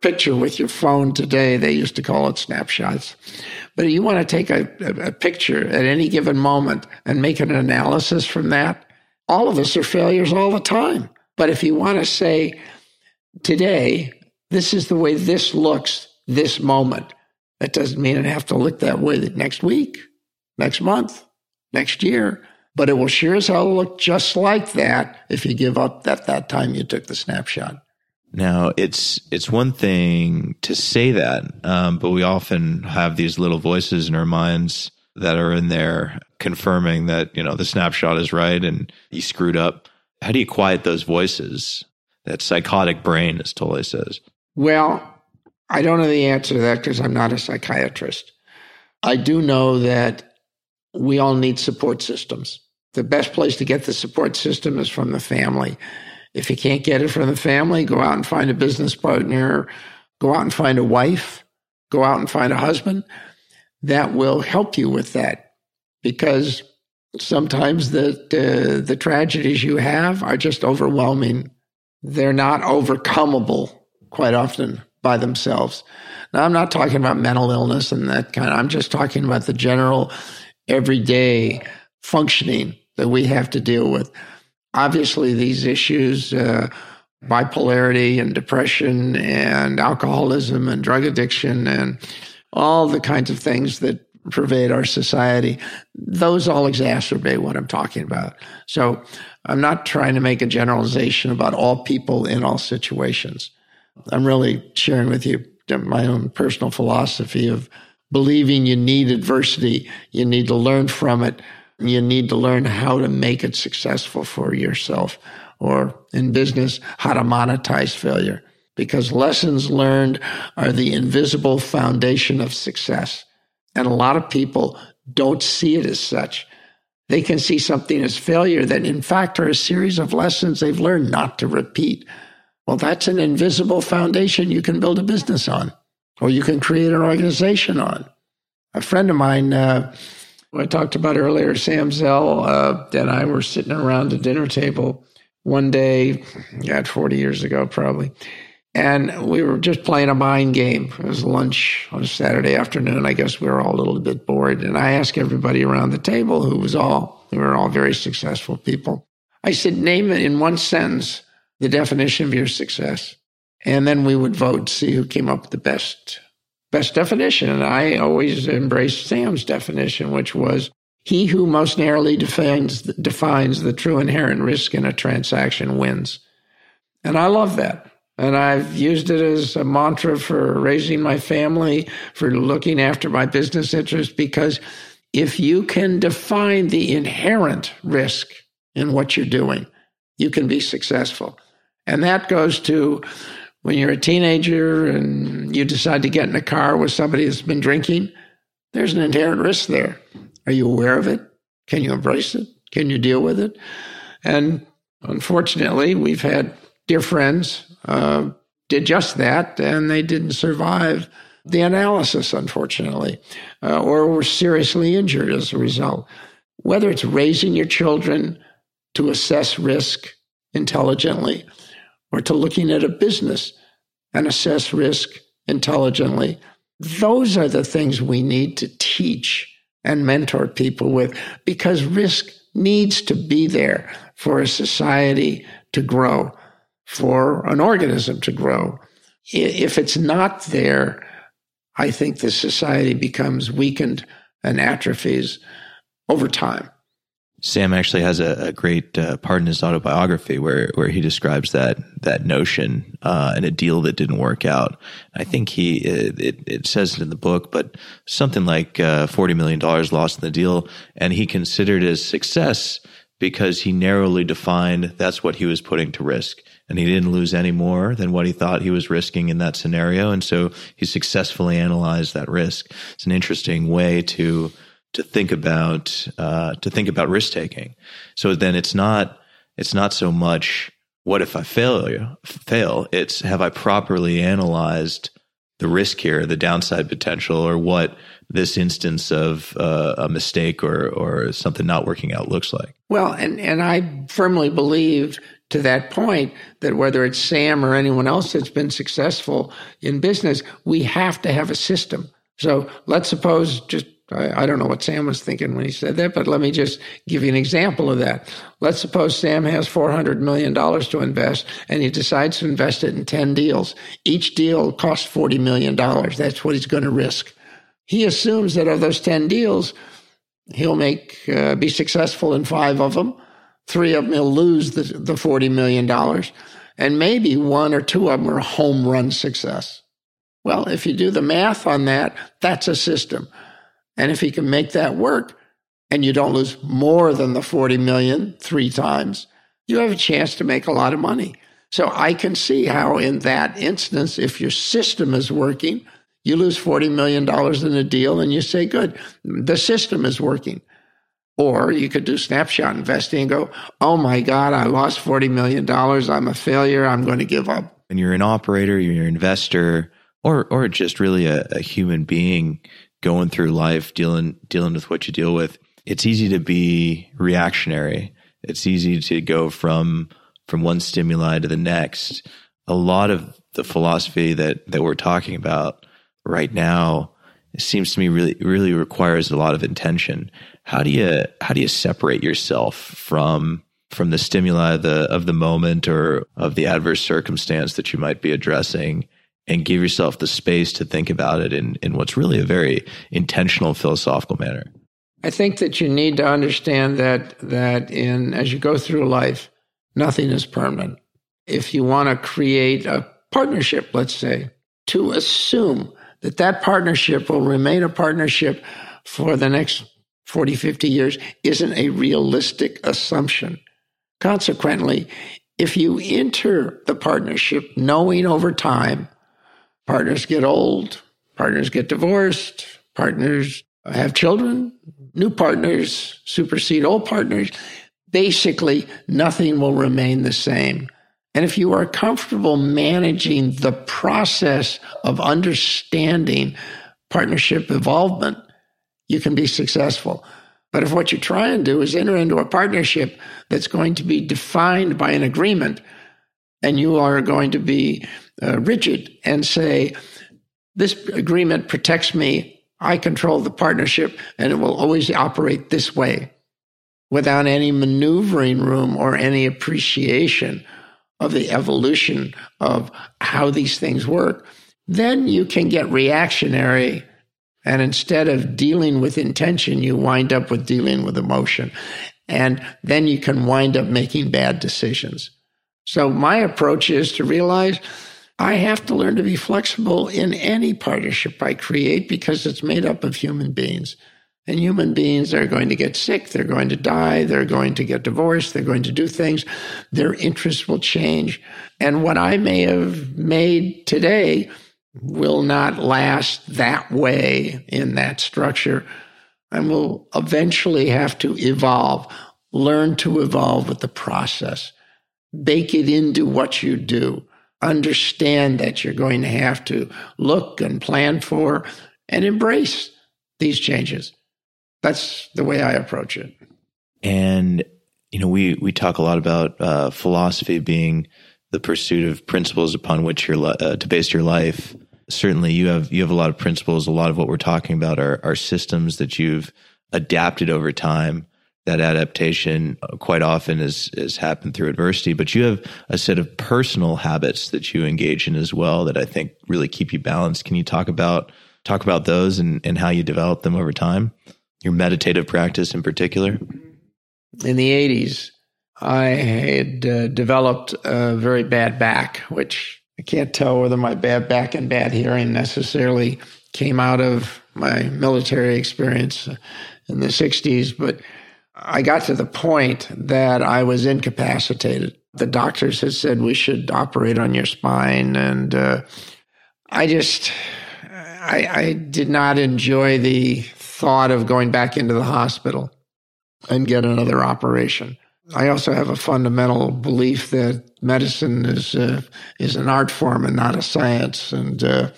picture with your phone today, they used to call it snapshots. But if you want to take a, a, a picture at any given moment and make an analysis from that. All of us are failures all the time. But if you want to say, today, this is the way this looks this moment, that doesn't mean it have to look that way next week, next month, next year but it will sure as hell look just like that if you give up at that time you took the snapshot. Now it's it's one thing to say that, um, but we often have these little voices in our minds that are in there confirming that, you know, the snapshot is right and you screwed up. How do you quiet those voices? That psychotic brain, as Tolle says. Well, I don't know the answer to that because I'm not a psychiatrist. I do know that we all need support systems. The best place to get the support system is from the family. If you can't get it from the family, go out and find a business partner, go out and find a wife, go out and find a husband that will help you with that because sometimes the, the, the tragedies you have are just overwhelming. They're not overcomable quite often by themselves. Now, I'm not talking about mental illness and that kind of, I'm just talking about the general everyday functioning that we have to deal with. Obviously, these issues, uh, bipolarity and depression and alcoholism and drug addiction and all the kinds of things that pervade our society, those all exacerbate what I'm talking about. So I'm not trying to make a generalization about all people in all situations. I'm really sharing with you my own personal philosophy of believing you need adversity, you need to learn from it, you need to learn how to make it successful for yourself, or in business, how to monetize failure. Because lessons learned are the invisible foundation of success. And a lot of people don't see it as such. They can see something as failure that, in fact, are a series of lessons they've learned not to repeat. Well, that's an invisible foundation you can build a business on, or you can create an organization on. A friend of mine, uh, I talked about earlier, Sam Zell, uh, and I were sitting around the dinner table one day, yeah, 40 years ago, probably. And we were just playing a mind game. It was lunch on a Saturday afternoon. I guess we were all a little bit bored. And I asked everybody around the table, who was all, we were all very successful people. I said, name it in one sentence the definition of your success. And then we would vote, see who came up with the best best definition. And I always embraced Sam's definition, which was he who most narrowly defines defines the true inherent risk in a transaction wins. And I love that. And I've used it as a mantra for raising my family, for looking after my business interests, because if you can define the inherent risk in what you're doing, you can be successful. And that goes to when you're a teenager and you decide to get in a car with somebody that's been drinking, there's an inherent risk there. Are you aware of it? Can you embrace it? Can you deal with it? And unfortunately, we've had dear friends uh, did just that, and they didn't survive the analysis, unfortunately, uh, or were seriously injured as a result. Whether it's raising your children to assess risk intelligently, or to looking at a business and assess risk intelligently, those are the things we need to teach and mentor people with because risk needs to be there for a society to grow for an organism to grow. If it's not there, I think the society becomes weakened and atrophies over time. Sam actually has a, a great uh, part in his autobiography where where he describes that that notion uh, and a deal that didn't work out. I think he it, it says it in the book, but something like uh, forty million dollars lost in the deal, and he considered as success because he narrowly defined that's what he was putting to risk and he didn't lose any more than what he thought he was risking in that scenario. And so he successfully analyzed that risk. It's an interesting way to to think about uh, to think about risk taking. So then it's not it's not so much what if I fail fail. It's have I properly analyzed the risk here, the downside potential, or what this instance of uh, a mistake or or something not working out looks like. Well, and and I firmly believe to that point that whether it's Sam or anyone else that's been successful in business, we have to have a system. So let's suppose just I, I, don't know what Sam was thinking when he said that, but let me just give you an example of that. Let's suppose Sam has $400 million to invest and he decides to invest it in 10 deals. Each deal costs $40 million. That's what he's going to risk. He assumes that of those 10 deals, he'll make, uh, be successful in five of them Three of them he'll lose the, the $40 million, and maybe one or two of them are home run success. Well, if you do the math on that, that's a system. And if he can make that work and you don't lose more than the 40 million three times, you have a chance to make a lot of money. So I can see how in that instance, if your system is working, you lose $40 million in a deal and you say, good, the system is working. Or you could do snapshot investing and go, oh my God, I lost $40 million. I'm a failure. I'm going to give up. And you're an operator, you're an investor, or, or just really a, a human being going through life, dealing, dealing with what you deal with. It's easy to be reactionary. It's easy to go from, from one stimuli to the next. A lot of the philosophy that, that we're talking about right now it seems to me really really requires a lot of intention. How do you how do you separate yourself from from the stimuli of the of the moment or of the adverse circumstance that you might be addressing and give yourself the space to think about it in, in what's really a very intentional philosophical manner? I think that you need to understand that that in as you go through life, nothing is permanent. If you want to create a partnership, let's say, to assume that that partnership will remain a partnership for the next 40, 50 years isn't a realistic assumption. Consequently, if you enter the partnership knowing over time, partners get old, partners get divorced, partners have children, new partners supersede old partners, basically nothing will remain the same. And if you are comfortable managing the process of understanding partnership involvement, you can be successful. But if what you try and do is enter into a partnership that's going to be defined by an agreement, and you are going to be uh, rigid and say, this agreement protects me, I control the partnership, and it will always operate this way without any maneuvering room or any appreciation of the evolution of how these things work, then you can get reactionary. And instead of dealing with intention, you wind up with dealing with emotion. And then you can wind up making bad decisions. So my approach is to realize I have to learn to be flexible in any partnership I create because it's made up of human beings. And human beings are going to get sick, they're going to die, they're going to get divorced, they're going to do things. Their interests will change. And what I may have made today will not last that way in that structure and will eventually have to evolve. Learn to evolve with the process. Bake it into what you do. Understand that you're going to have to look and plan for and embrace these changes that's the way I approach it. And you know, we we talk a lot about uh, philosophy being the pursuit of principles upon which you're uh, to base your life. Certainly, you have you have a lot of principles. A lot of what we're talking about are are systems that you've adapted over time. That adaptation uh, quite often has has happened through adversity, but you have a set of personal habits that you engage in as well that I think really keep you balanced. Can you talk about talk about those and, and how you develop them over time? your meditative practice in particular? In the 80s, I had uh, developed a very bad back, which I can't tell whether my bad back and bad hearing necessarily came out of my military experience in the 60s, but I got to the point that I was incapacitated. The doctors had said we should operate on your spine, and uh, I just I, I did not enjoy the thought of going back into the hospital and get another operation. I also have a fundamental belief that medicine is uh, is an art form and not a science. And uh,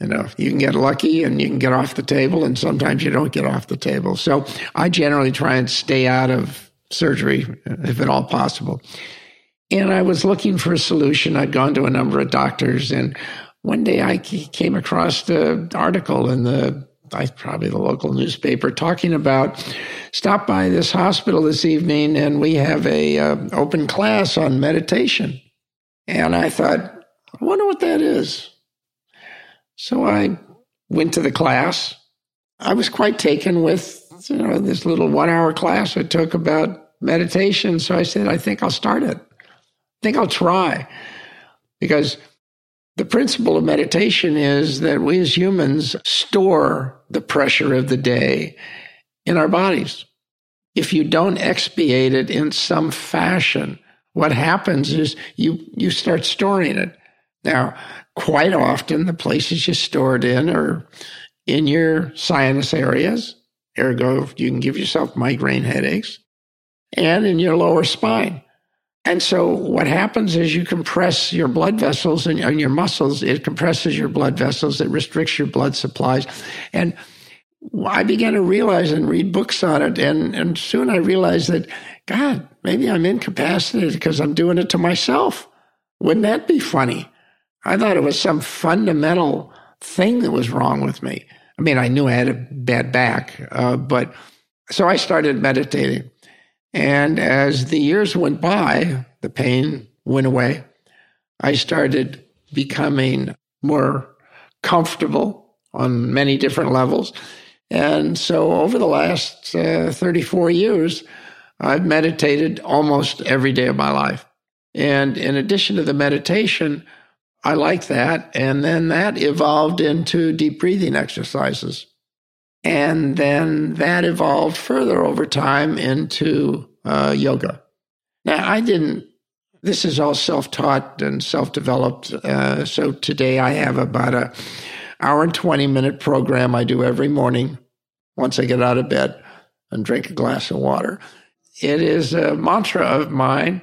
you know, you can get lucky and you can get off the table, and sometimes you don't get off the table. So I generally try and stay out of surgery if at all possible. And I was looking for a solution. I'd gone to a number of doctors, and one day I came across the article in the probably the local newspaper talking about stop by this hospital this evening and we have a uh, open class on meditation. And I thought, I wonder what that is. So I went to the class. I was quite taken with you know this little one hour class I took about meditation. So I said, I think I'll start it. I think I'll try because The principle of meditation is that we as humans store the pressure of the day in our bodies. If you don't expiate it in some fashion, what happens is you, you start storing it. Now, quite often the places you store it in are in your sinus areas, ergo, you can give yourself migraine headaches, and in your lower spine. And so what happens is you compress your blood vessels and, your muscles. It compresses your blood vessels. It restricts your blood supplies. And I began to realize and read books on it. And, and soon I realized that, God, maybe I'm incapacitated because I'm doing it to myself. Wouldn't that be funny? I thought it was some fundamental thing that was wrong with me. I mean, I knew I had a bad back, uh, but so I started meditating. And as the years went by, the pain went away. I started becoming more comfortable on many different levels. And so over the last uh, 34 years, I've meditated almost every day of my life. And in addition to the meditation, I like that. And then that evolved into deep breathing exercises. And then that evolved further over time into uh, yoga. Now, I didn't, this is all self taught and self developed. Uh, so today I have about a hour and 20 minute program I do every morning once I get out of bed and drink a glass of water. It is a mantra of mine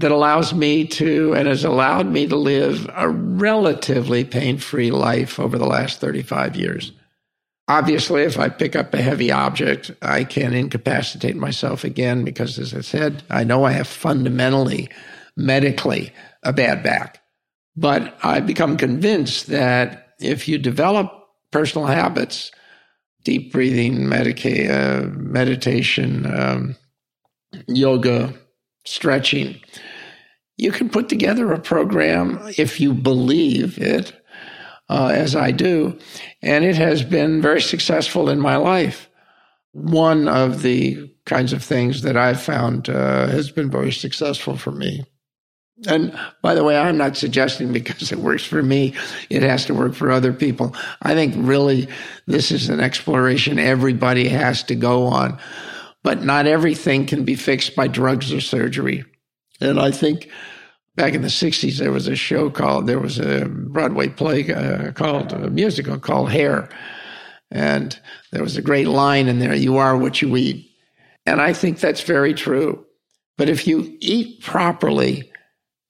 that allows me to and has allowed me to live a relatively pain free life over the last 35 years. Obviously, if I pick up a heavy object, I can incapacitate myself again because, as I said, I know I have fundamentally, medically, a bad back. But I've become convinced that if you develop personal habits, deep breathing, medica- uh, meditation, um, yoga, stretching, you can put together a program if you believe it uh, as I do. And it has been very successful in my life. One of the kinds of things that I've found uh, has been very successful for me. And by the way, I'm not suggesting because it works for me, it has to work for other people. I think really this is an exploration everybody has to go on. But not everything can be fixed by drugs or surgery. And I think back in the 60s, there was a show called, there was a Broadway play uh, called, a musical called Hair. And there was a great line in there you are what you eat. And I think that's very true. But if you eat properly,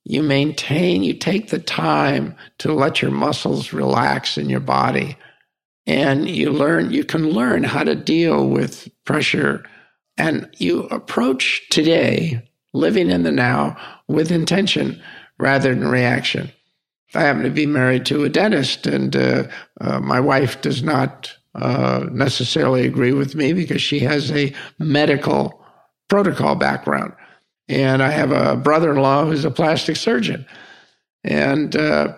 you maintain, you take the time to let your muscles relax in your body. And you learn, you can learn how to deal with pressure. And you approach today living in the now with intention rather than reaction. I happen to be married to a dentist, and uh, uh, my wife does not uh, necessarily agree with me because she has a medical protocol background. And I have a brother in law who's a plastic surgeon. And uh,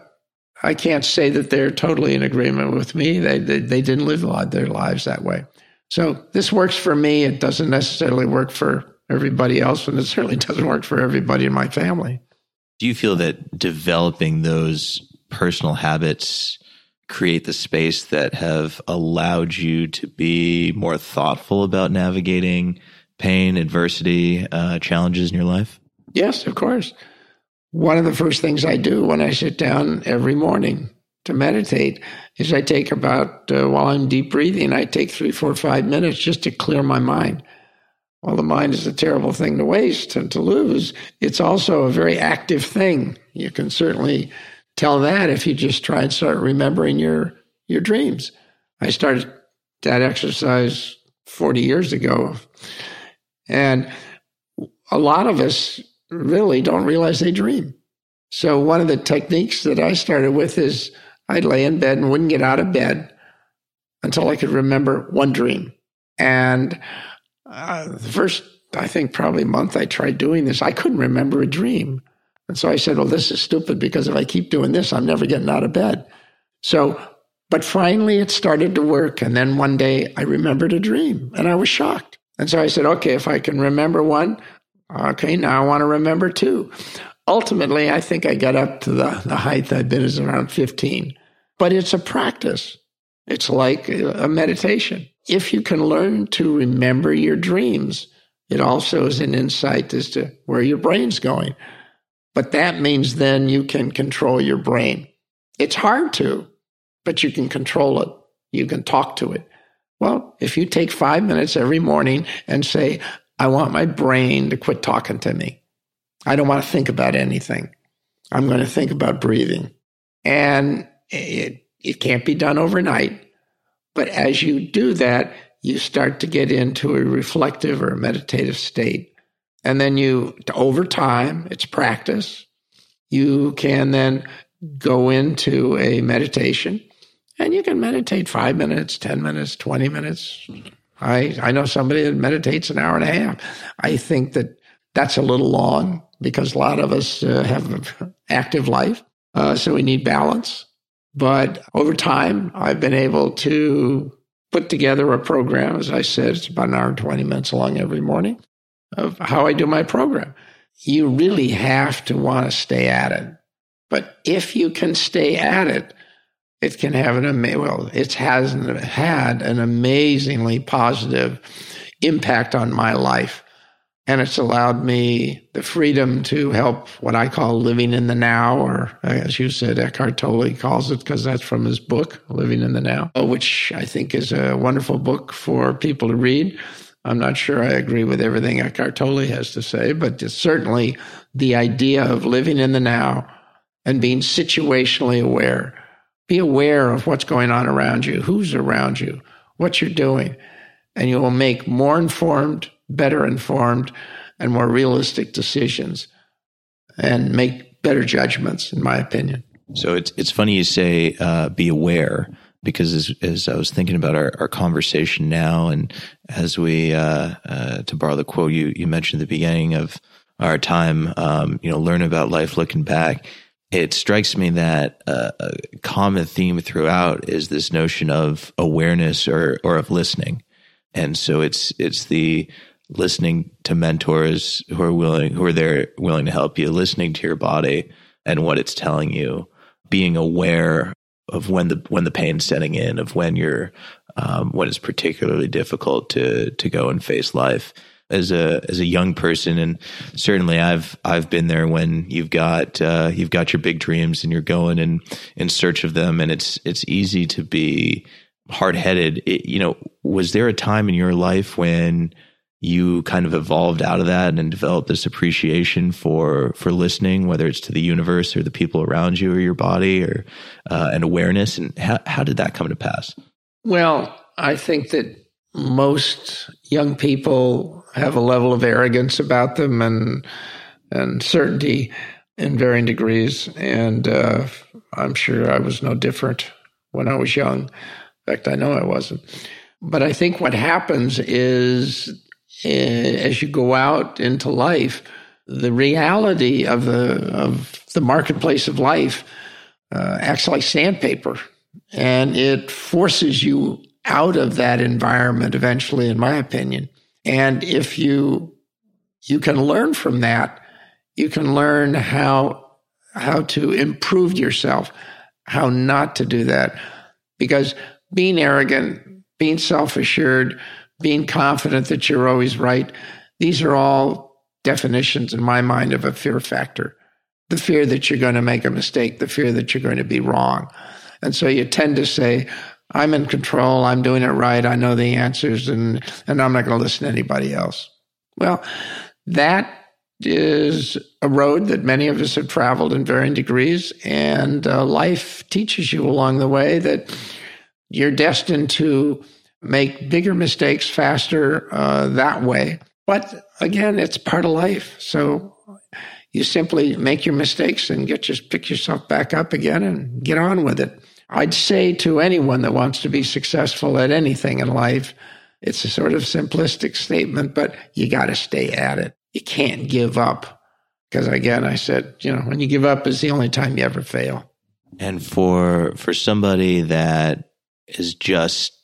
I can't say that they're totally in agreement with me. They, they, they didn't live their lives that way. So this works for me. It doesn't necessarily work for everybody else, and it certainly doesn't work for everybody in my family. Do you feel that developing those personal habits create the space that have allowed you to be more thoughtful about navigating pain, adversity, uh, challenges in your life? Yes, of course. One of the first things I do when I sit down every morning to meditate is I take about, uh, while I'm deep breathing, I take three, four, five minutes just to clear my mind. While the mind is a terrible thing to waste and to lose, it's also a very active thing. You can certainly tell that if you just try and start remembering your your dreams. I started that exercise 40 years ago. And a lot of us really don't realize they dream. So one of the techniques that I started with is I'd lay in bed and wouldn't get out of bed until I could remember one dream. And uh, the first, I think, probably month I tried doing this, I couldn't remember a dream. And so I said, well, this is stupid because if I keep doing this, I'm never getting out of bed. So, but finally it started to work. And then one day I remembered a dream and I was shocked. And so I said, okay, if I can remember one, okay, now I want to remember two. ultimately, I think I got up to the, the height I've been is around 15. But it's a practice. It's like a meditation. If you can learn to remember your dreams, it also is an insight as to where your brain's going. But that means then you can control your brain. It's hard to, but you can control it. You can talk to it. Well, if you take five minutes every morning and say, I want my brain to quit talking to me. I don't want to think about anything. I'm going to think about breathing. And it, it can't be done overnight. But as you do that, you start to get into a reflective or meditative state. And then you, over time, it's practice. You can then go into a meditation and you can meditate five minutes, 10 minutes, 20 minutes. I, I know somebody that meditates an hour and a half. I think that that's a little long because a lot of us uh, have an active life. Uh, so we need balance. But over time, I've been able to put together a program. As I said, it's about an hour and 20 minutes long every morning of how I do my program. You really have to want to stay at it. But if you can stay at it, it can have an amazing, well, it has had an amazingly positive impact on my life. And it's allowed me the freedom to help what I call living in the now, or as you said, Eckhart Tolle calls it because that's from his book, Living in the Now, uh, which I think is a wonderful book for people to read. I'm not sure I agree with everything Eckhart Tolle has to say, but certainly the idea of living in the now and being situationally aware. Be aware of what's going on around you, who's around you, what you're doing, and you will make more informed better informed and more realistic decisions and make better judgments, in my opinion. So it's it's funny you say uh, be aware because as, as I was thinking about our, our conversation now, and as we uh, uh, to borrow the quote you you mentioned at the beginning of our time, um, you know, learn about life looking back. It strikes me that uh, a common theme throughout is this notion of awareness or or of listening, and so it's it's the listening to mentors who are willing who are there willing to help you listening to your body and what it's telling you being aware of when the when the pain's setting in of when you're um, when it's particularly difficult to to go and face life. As a as a young person and certainly I've I've been there when you've got uh, you've got your big dreams and you're going and in search of them and it's it's easy to be hard headed you know was there a time in your life when you kind of evolved out of that and developed this appreciation for for listening, whether it's to the universe or the people around you or your body or uh, an awareness. And how, how did that come to pass? Well, I think that most young people have a level of arrogance about them and and certainty in varying degrees. And uh, I'm sure I was no different when I was young. In fact, I know I wasn't. But I think what happens is as you go out into life, the reality of the of the marketplace of life uh, acts like sandpaper, and it forces you out of that environment eventually, in my opinion. And if you you can learn from that, you can learn how how to improve yourself, how not to do that, because being arrogant, being self assured being confident that you're always right. These are all definitions in my mind of a fear factor. The fear that you're going to make a mistake, the fear that you're going to be wrong. And so you tend to say, I'm in control, I'm doing it right, I know the answers, and, and I'm not going to listen to anybody else. Well, that is a road that many of us have traveled in varying degrees, and uh, life teaches you along the way that you're destined to make bigger mistakes faster uh, that way. But again, it's part of life. So you simply make your mistakes and get just pick yourself back up again and get on with it. I'd say to anyone that wants to be successful at anything in life, it's a sort of simplistic statement, but you got to stay at it. You can't give up. Because again, I said, you know, when you give up is the only time you ever fail. And for for somebody that is just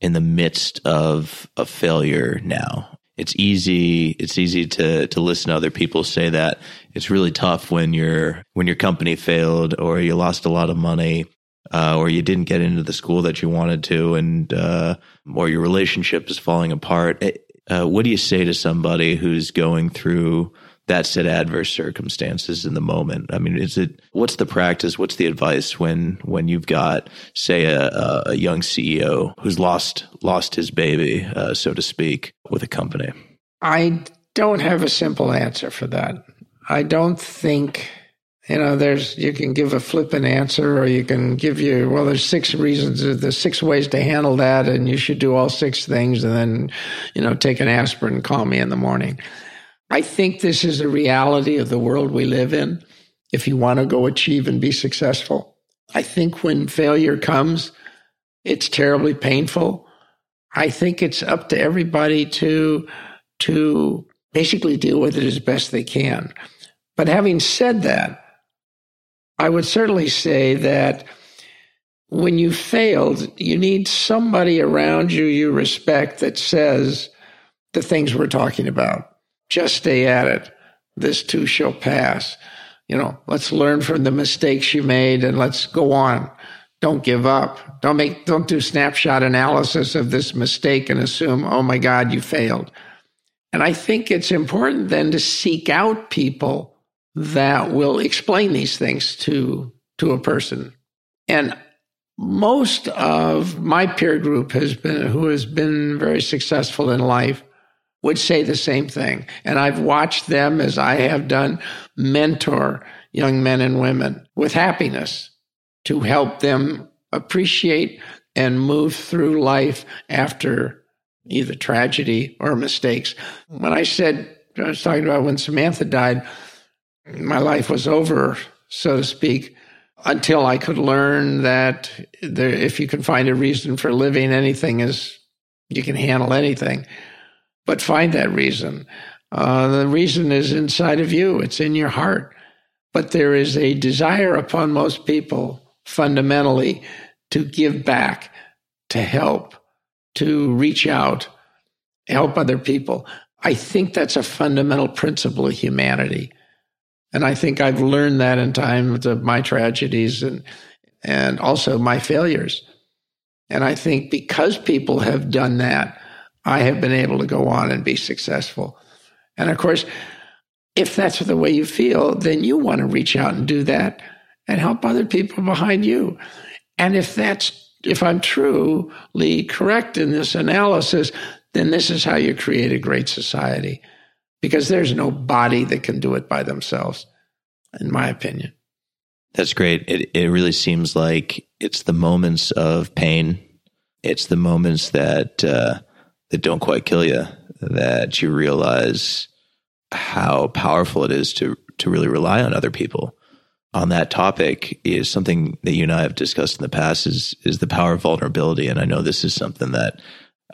in the midst of a failure now. It's easy it's easy to to listen to other people say that. It's really tough when your when your company failed or you lost a lot of money uh, or you didn't get into the school that you wanted to and uh, or your relationship is falling apart. Uh, what do you say to somebody who's going through that set adverse circumstances in the moment? I mean is it what's the practice what's the advice when when you've got say a, a young ceo who's lost lost his baby uh, so to speak with a company? I don't have a simple answer for that. I don't think you know there's you can give a flippant answer or you can give you well there's six reasons there's six ways to handle that and you should do all six things and then you know take an aspirin and call me in the morning I think this is a reality of the world we live in. If you want to go achieve and be successful, I think when failure comes, it's terribly painful. I think it's up to everybody to, to basically deal with it as best they can. But having said that, I would certainly say that when you failed, you need somebody around you you respect that says the things we're talking about just stay at it. This too shall pass. You know, let's learn from the mistakes you made and let's go on. Don't give up. Don't make, don't do snapshot analysis of this mistake and assume, oh my God, you failed. And I think it's important then to seek out people that will explain these things to, to a person. And most of my peer group has been, who has been very successful in life would say the same thing. And I've watched them, as I have done, mentor young men and women with happiness to help them appreciate and move through life after either tragedy or mistakes. When I said, I was talking about when Samantha died, my life was over, so to speak, until I could learn that there, if you can find a reason for living, anything is, you can handle anything but find that reason. Uh, the reason is inside of you, it's in your heart. But there is a desire upon most people fundamentally to give back, to help, to reach out, help other people. I think that's a fundamental principle of humanity. And I think I've learned that in times of my tragedies and, and also my failures. And I think because people have done that, I have been able to go on and be successful. And of course, if that's the way you feel, then you want to reach out and do that and help other people behind you. And if that's, if I'm truly correct in this analysis, then this is how you create a great society because there's no body that can do it by themselves, in my opinion. That's great. It, it really seems like it's the moments of pain. It's the moments that, uh, that don't quite kill you that you realize how powerful it is to to really rely on other people. On that topic is something that you and I have discussed in the past is is the power of vulnerability. And I know this is something that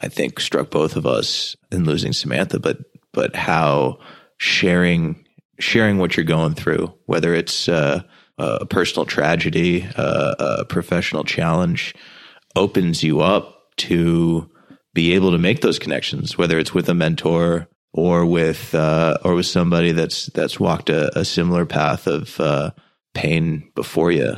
I think struck both of us in losing Samantha but but how sharing sharing what you're going through whether it's uh, a personal tragedy uh, a professional challenge opens you up to be able to make those connections, whether it's with a mentor or with uh, or with somebody that's that's walked a, a similar path of uh, pain before you.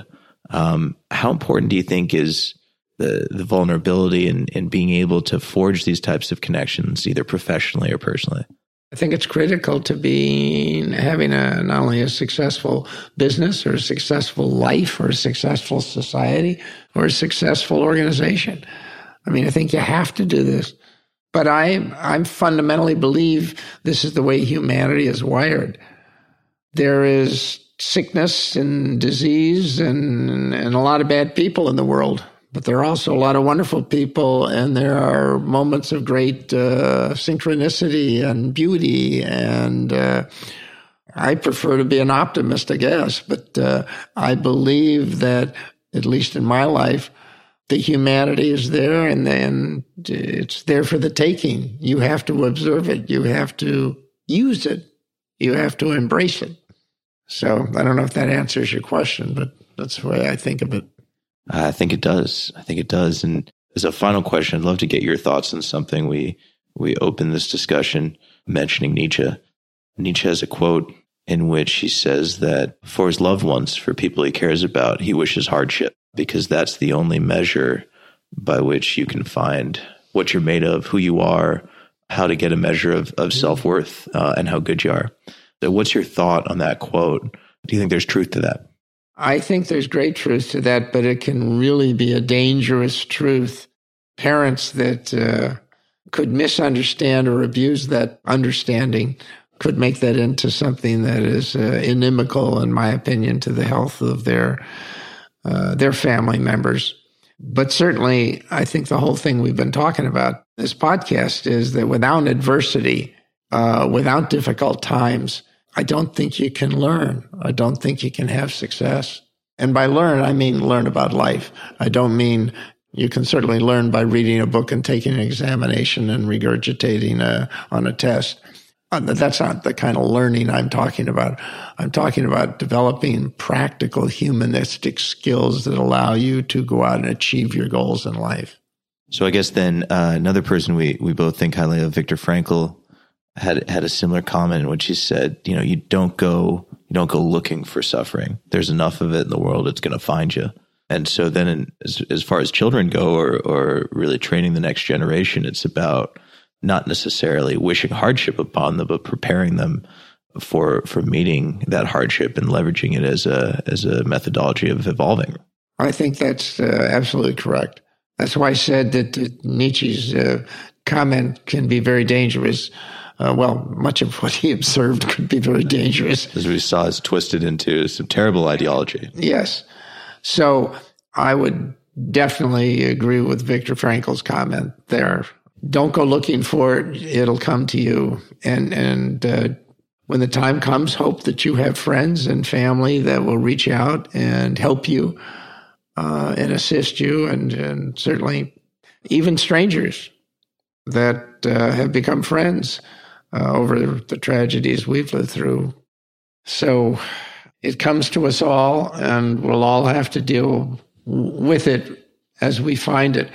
Um, how important do you think is the the vulnerability and in being able to forge these types of connections, either professionally or personally? I think it's critical to be having a not only a successful business or a successful life or a successful society or a successful organization. I mean, I think you have to do this. But I, I fundamentally believe this is the way humanity is wired. There is sickness and disease and, and a lot of bad people in the world, but there are also a lot of wonderful people, and there are moments of great uh, synchronicity and beauty. And uh, I prefer to be an optimist, I guess, but uh, I believe that, at least in my life, the humanity is there and then it's there for the taking. You have to observe it. You have to use it. You have to embrace it. So I don't know if that answers your question, but that's the way I think of it. I think it does. I think it does. And as a final question, I'd love to get your thoughts on something we we open this discussion mentioning Nietzsche. Nietzsche has a quote in which he says that for his loved ones, for people he cares about, he wishes hardship because that's the only measure by which you can find what you're made of, who you are, how to get a measure of, of mm-hmm. self worth, uh, and how good you are. So, what's your thought on that quote? Do you think there's truth to that? I think there's great truth to that, but it can really be a dangerous truth. Parents that uh, could misunderstand or abuse that understanding could make that into something that is uh, inimical, in my opinion, to the health of their uh, their family members. But certainly, I think the whole thing we've been talking about this podcast is that without adversity, uh, without difficult times, I don't think you can learn. I don't think you can have success. And by learn, I mean learn about life. I don't mean you can certainly learn by reading a book and taking an examination and regurgitating a, on a test. Uh, that's not the kind of learning I'm talking about. I'm talking about developing practical humanistic skills that allow you to go out and achieve your goals in life. So I guess then uh, another person we we both think highly of, Viktor Frankl, had had a similar comment in which he said, you know, you don't go you don't go looking for suffering. There's enough of it in the world; it's going to find you. And so then, in, as, as far as children go, or or really training the next generation, it's about not necessarily wishing hardship upon them, but preparing them for for meeting that hardship and leveraging it as a as a methodology of evolving. I think that's uh, absolutely correct. That's why I said that uh, Nietzsche's uh, comment can be very dangerous. Uh, well, much of what he observed could be very dangerous. As we saw, is twisted into some terrible ideology. Yes. So I would definitely agree with Viktor Frankl's comment there don't go looking for it. It'll come to you. And, and, uh, when the time comes, hope that you have friends and family that will reach out and help you, uh, and assist you and, and certainly even strangers that, uh, have become friends, uh, over the tragedies we've lived through. So it comes to us all and we'll all have to deal with it as we find it.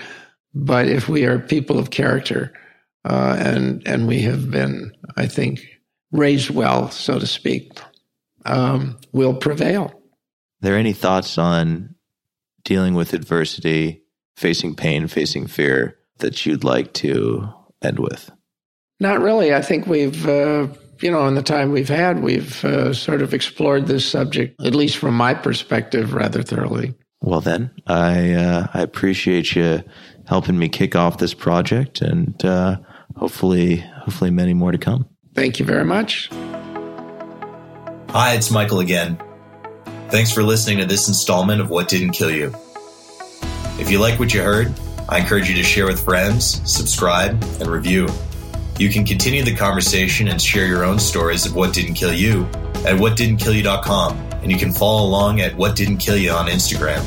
But if we are people of character, uh, and and we have been, I think, raised well, so to speak, um, will prevail. Are there any thoughts on dealing with adversity, facing pain, facing fear that you'd like to end with? Not really. I think we've, uh, you know, in the time we've had, we've uh, sort of explored this subject, at least from my perspective, rather thoroughly. Well, then, I uh, I appreciate you helping me kick off this project, and uh, hopefully, hopefully, many more to come. Thank you very much. Hi, it's Michael again. Thanks for listening to this installment of What Didn't Kill You. If you like what you heard, I encourage you to share with friends, subscribe, and review. You can continue the conversation and share your own stories of what didn't kill you at whatdidn'tkill.you.com, and you can follow along at What Didn't Kill You on Instagram.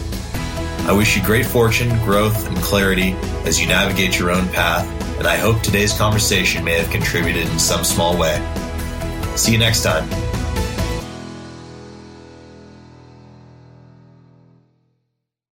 I wish you great fortune, growth, and clarity as you navigate your own path, and I hope today's conversation may have contributed in some small way. See you next time.